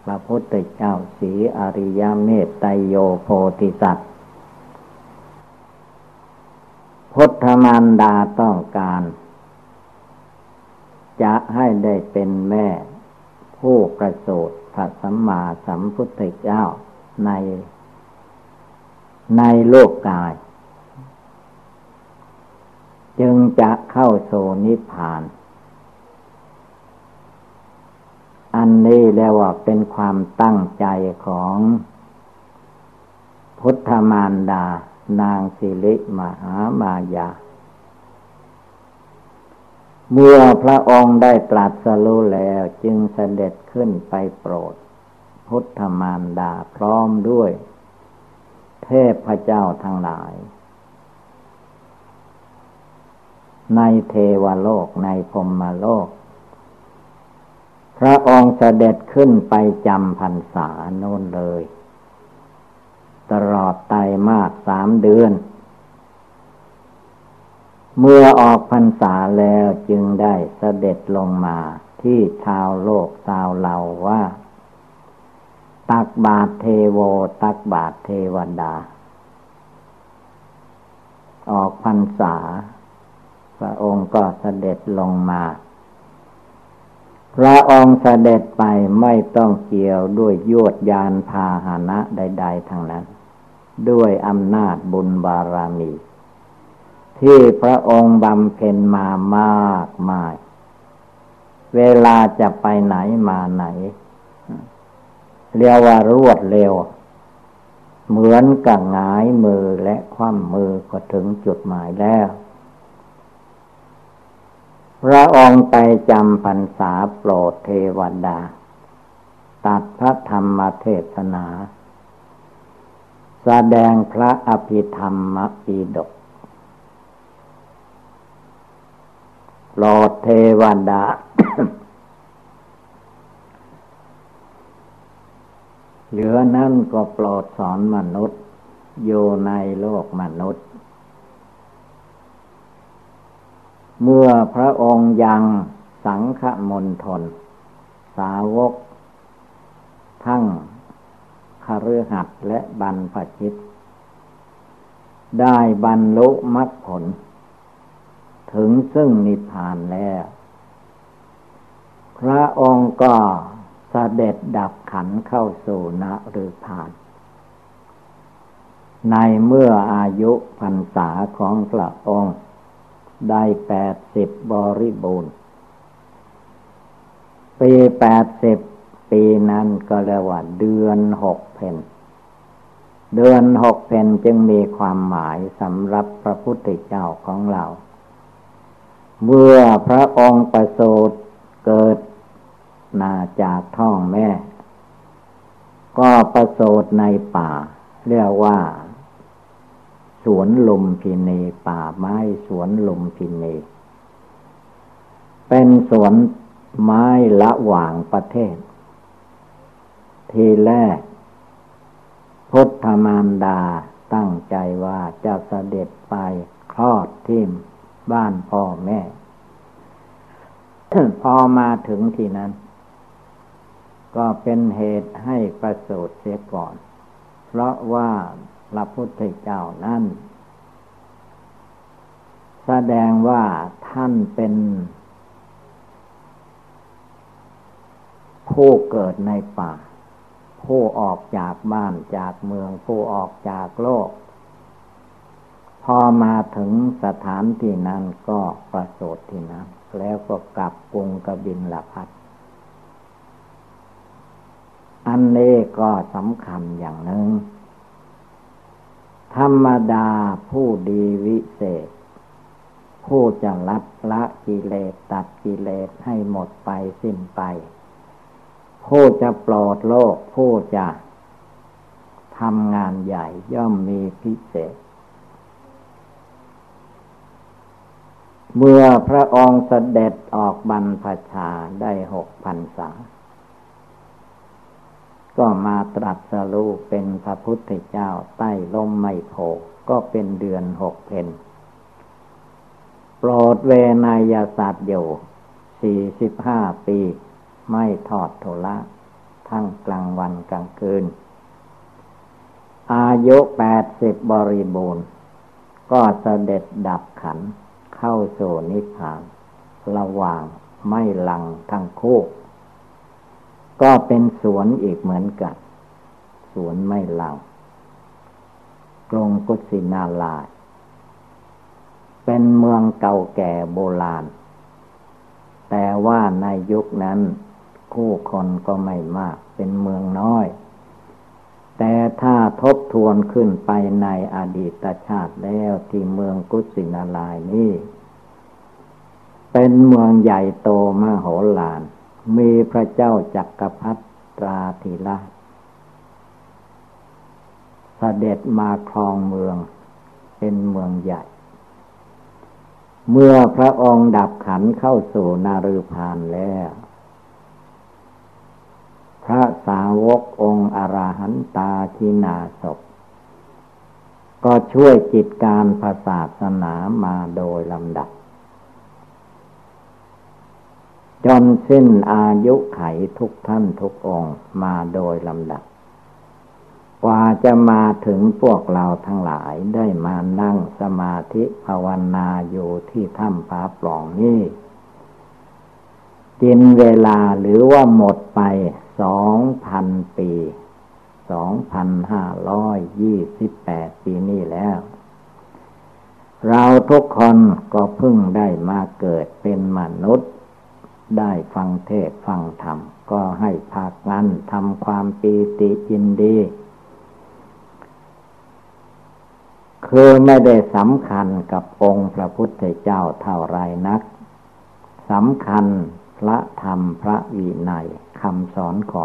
พระพุทธเจ้าสีอริยเมตไตโยโพธิสัตว์พุทธมารดาต้องการ จะให้ได้เป็นแม่ ผู้ประสูติพระสัมมาสัมพุทธเจ้าใน ในโลกกาย จึงจะเข้าโซนิพพาน อันนี้เรียกว่าเป็นความตั้งใจของพุทธมารดา นางสิริมหามายา เมื่อพระองค์ได้ตรัสรู้แล้วจึงเสด็จขึ้นไปโปรด พุทธมารดาพร้อมด้วย เทพเจ้าทั้งหลาย ในเทวโลกในพรมโลก พระองค์เสด็จขึ้นไปจำพรรษาโน่นเลย ตลอดไตมากสามเดือน เมื่อออกพรรษาแล้วจึงได้เสด็จลงมาที่ชาวโลกชาวเราว่า ตักบาทเทโวตักบาทเทวดา ออกพรรษา พระองค์ก็เสด็จลงมา พระองค์เสด็จไปไม่ต้องเกี่ยวด้วยยวดยานพาหนะใด ๆทั้งนั้น ด้วยอำนาจบุญบารมี ที่พระองค์บำเพ็ญมามากมาย เวลาจะไปไหนมาไหน เรียกว่ารวดเร็วเหมือนกับงายมือและคว่ำมือก็ถึงจุดหมายแล้ว พระองค์ไปจำพรรษาโปรดเทวดา ตัดพระธรรมเทศนา แสดงพระอภิธรรมปีดกโปรดเทวดา เหลือนั่นก็โปรดสอนมนุษย์ อยู่ในโลกมนุษย์ เมื่อพระองค์ยังสังฆมนทน สาวก ทั้งคฤหัสถ์และบรรพชิต ได้บรรลุมรรคผล ถึงซึ่งนิพพานแล้ว พระองค์ก็เสด็จดับขันเข้าสู่นหรือผาน ในเมื่ออายุพรรษาของพระองค์ ได้แปดสิบบริบูรณ์ ปีแปดสิบปีนั้นก็เรียกว่าเดือนหกเพนเดือนหกเพนจึงมีความหมายสำหรับพระพุทธเจ้าของเรา เมื่อพระองค์ประสูติเกิดนาจากท้องแม่ ก็ประสูติในป่า เรียกว่า สวนลุมพินีป่าไม้สวนลุมพินีเป็นสวนไม้ละหว่างประเทศ ทีแรก พุทธมารดาตั้งใจว่าจะเสด็จไปคลอดที่บ้านพ่อแม่ พอมาถึงที่นั้น ก็เป็นเหตุให้ประสูติเสียก่อน เพราะว่า ระพุทธเจ้านั้น แสดงว่าท่านเป็น ผู้เกิดในป่า ผู้ออกจากบ้านจากเมือง ผู้ออกจากโลก พอมาถึงสถานที่นั้นก็ประสูติที่นั้น แล้วก็กลับกรุงกบินละพัดอันนี้ก็สำคัญอย่างหนึ่ง ธรรมดาผู้ดีวิเศษ ผู้จะลัดละกิเลสตัดกิเลสให้หมดไปสิ้นไป ผู้จะปลอดโลก ผู้จะทำงานใหญ่ย่อมมีพิเศษ เมื่อพระองค์เสด็จออกบรรพชาได้หกพันษา ก็มาตรัสรู้เป็นพระพุทธเจ้าใต้ลมไมโพก็เป็นเดือนหกเพนโปรดเวนยศาสตร์อยู่สี่สิบห้าปี ไม่ทอดโทละทั้งกลางวันกลางคืน อายุแปดสิบบริบูรณ์ ก็เสด็จดับขันเข้าสู่นิพพาน ระหว่างไม่หลังทั้งคู่ ก็เป็นสวนอีกเหมือนกัน สวนไม่ลังกรงกุสินาลาเป็นเมืองเก่าแก่โบราณ แต่ว่าในยุคนั้น คู่คนก็ไม่มาก เป็นเมืองน้อย แต่ถ้าทบทวนขึ้นไปในอดีตชาติแล้วที่เมืองกุสินาลายนี้ เป็นเมืองใหญ่โตมโหฬาร มีพระเจ้าจักรพรรดิตราธิราชเสด็จมาครองเมืองเป็นเมืองใหญ่ เมื่อพระองค์ดับขันเข้าสู่นารุพานแล้ว พระสาวกองค์อราหันตาทินาศพก็ช่วยจิตการภาษาสนามาโดยลำดับ จนสิ้นอายุไขทุกท่านทุกองค์มาโดยลำดับกว่าจะมาถึงพวกเราทั้งหลายได้มานั่งสมาธิภาวนาอยู่ที่ถ้ำผาปล่องนี้กินเวลาหรือว่าหมดไปสองพันปีสองพันห้าร้อยยี่สิบแปดปีนี้แล้ว เราทุกคนก็เพิ่งได้มาเกิดเป็นมนุษย์ ได้ฟังเทศฟังธรรม ก็ให้ภาคนั้นทำความปีติยินดี คือไม่ได้สำคัญกับองค์พระพุทธเจ้าเท่าไรนักสำคัญพระธรรมพระวินัยคำสอนของ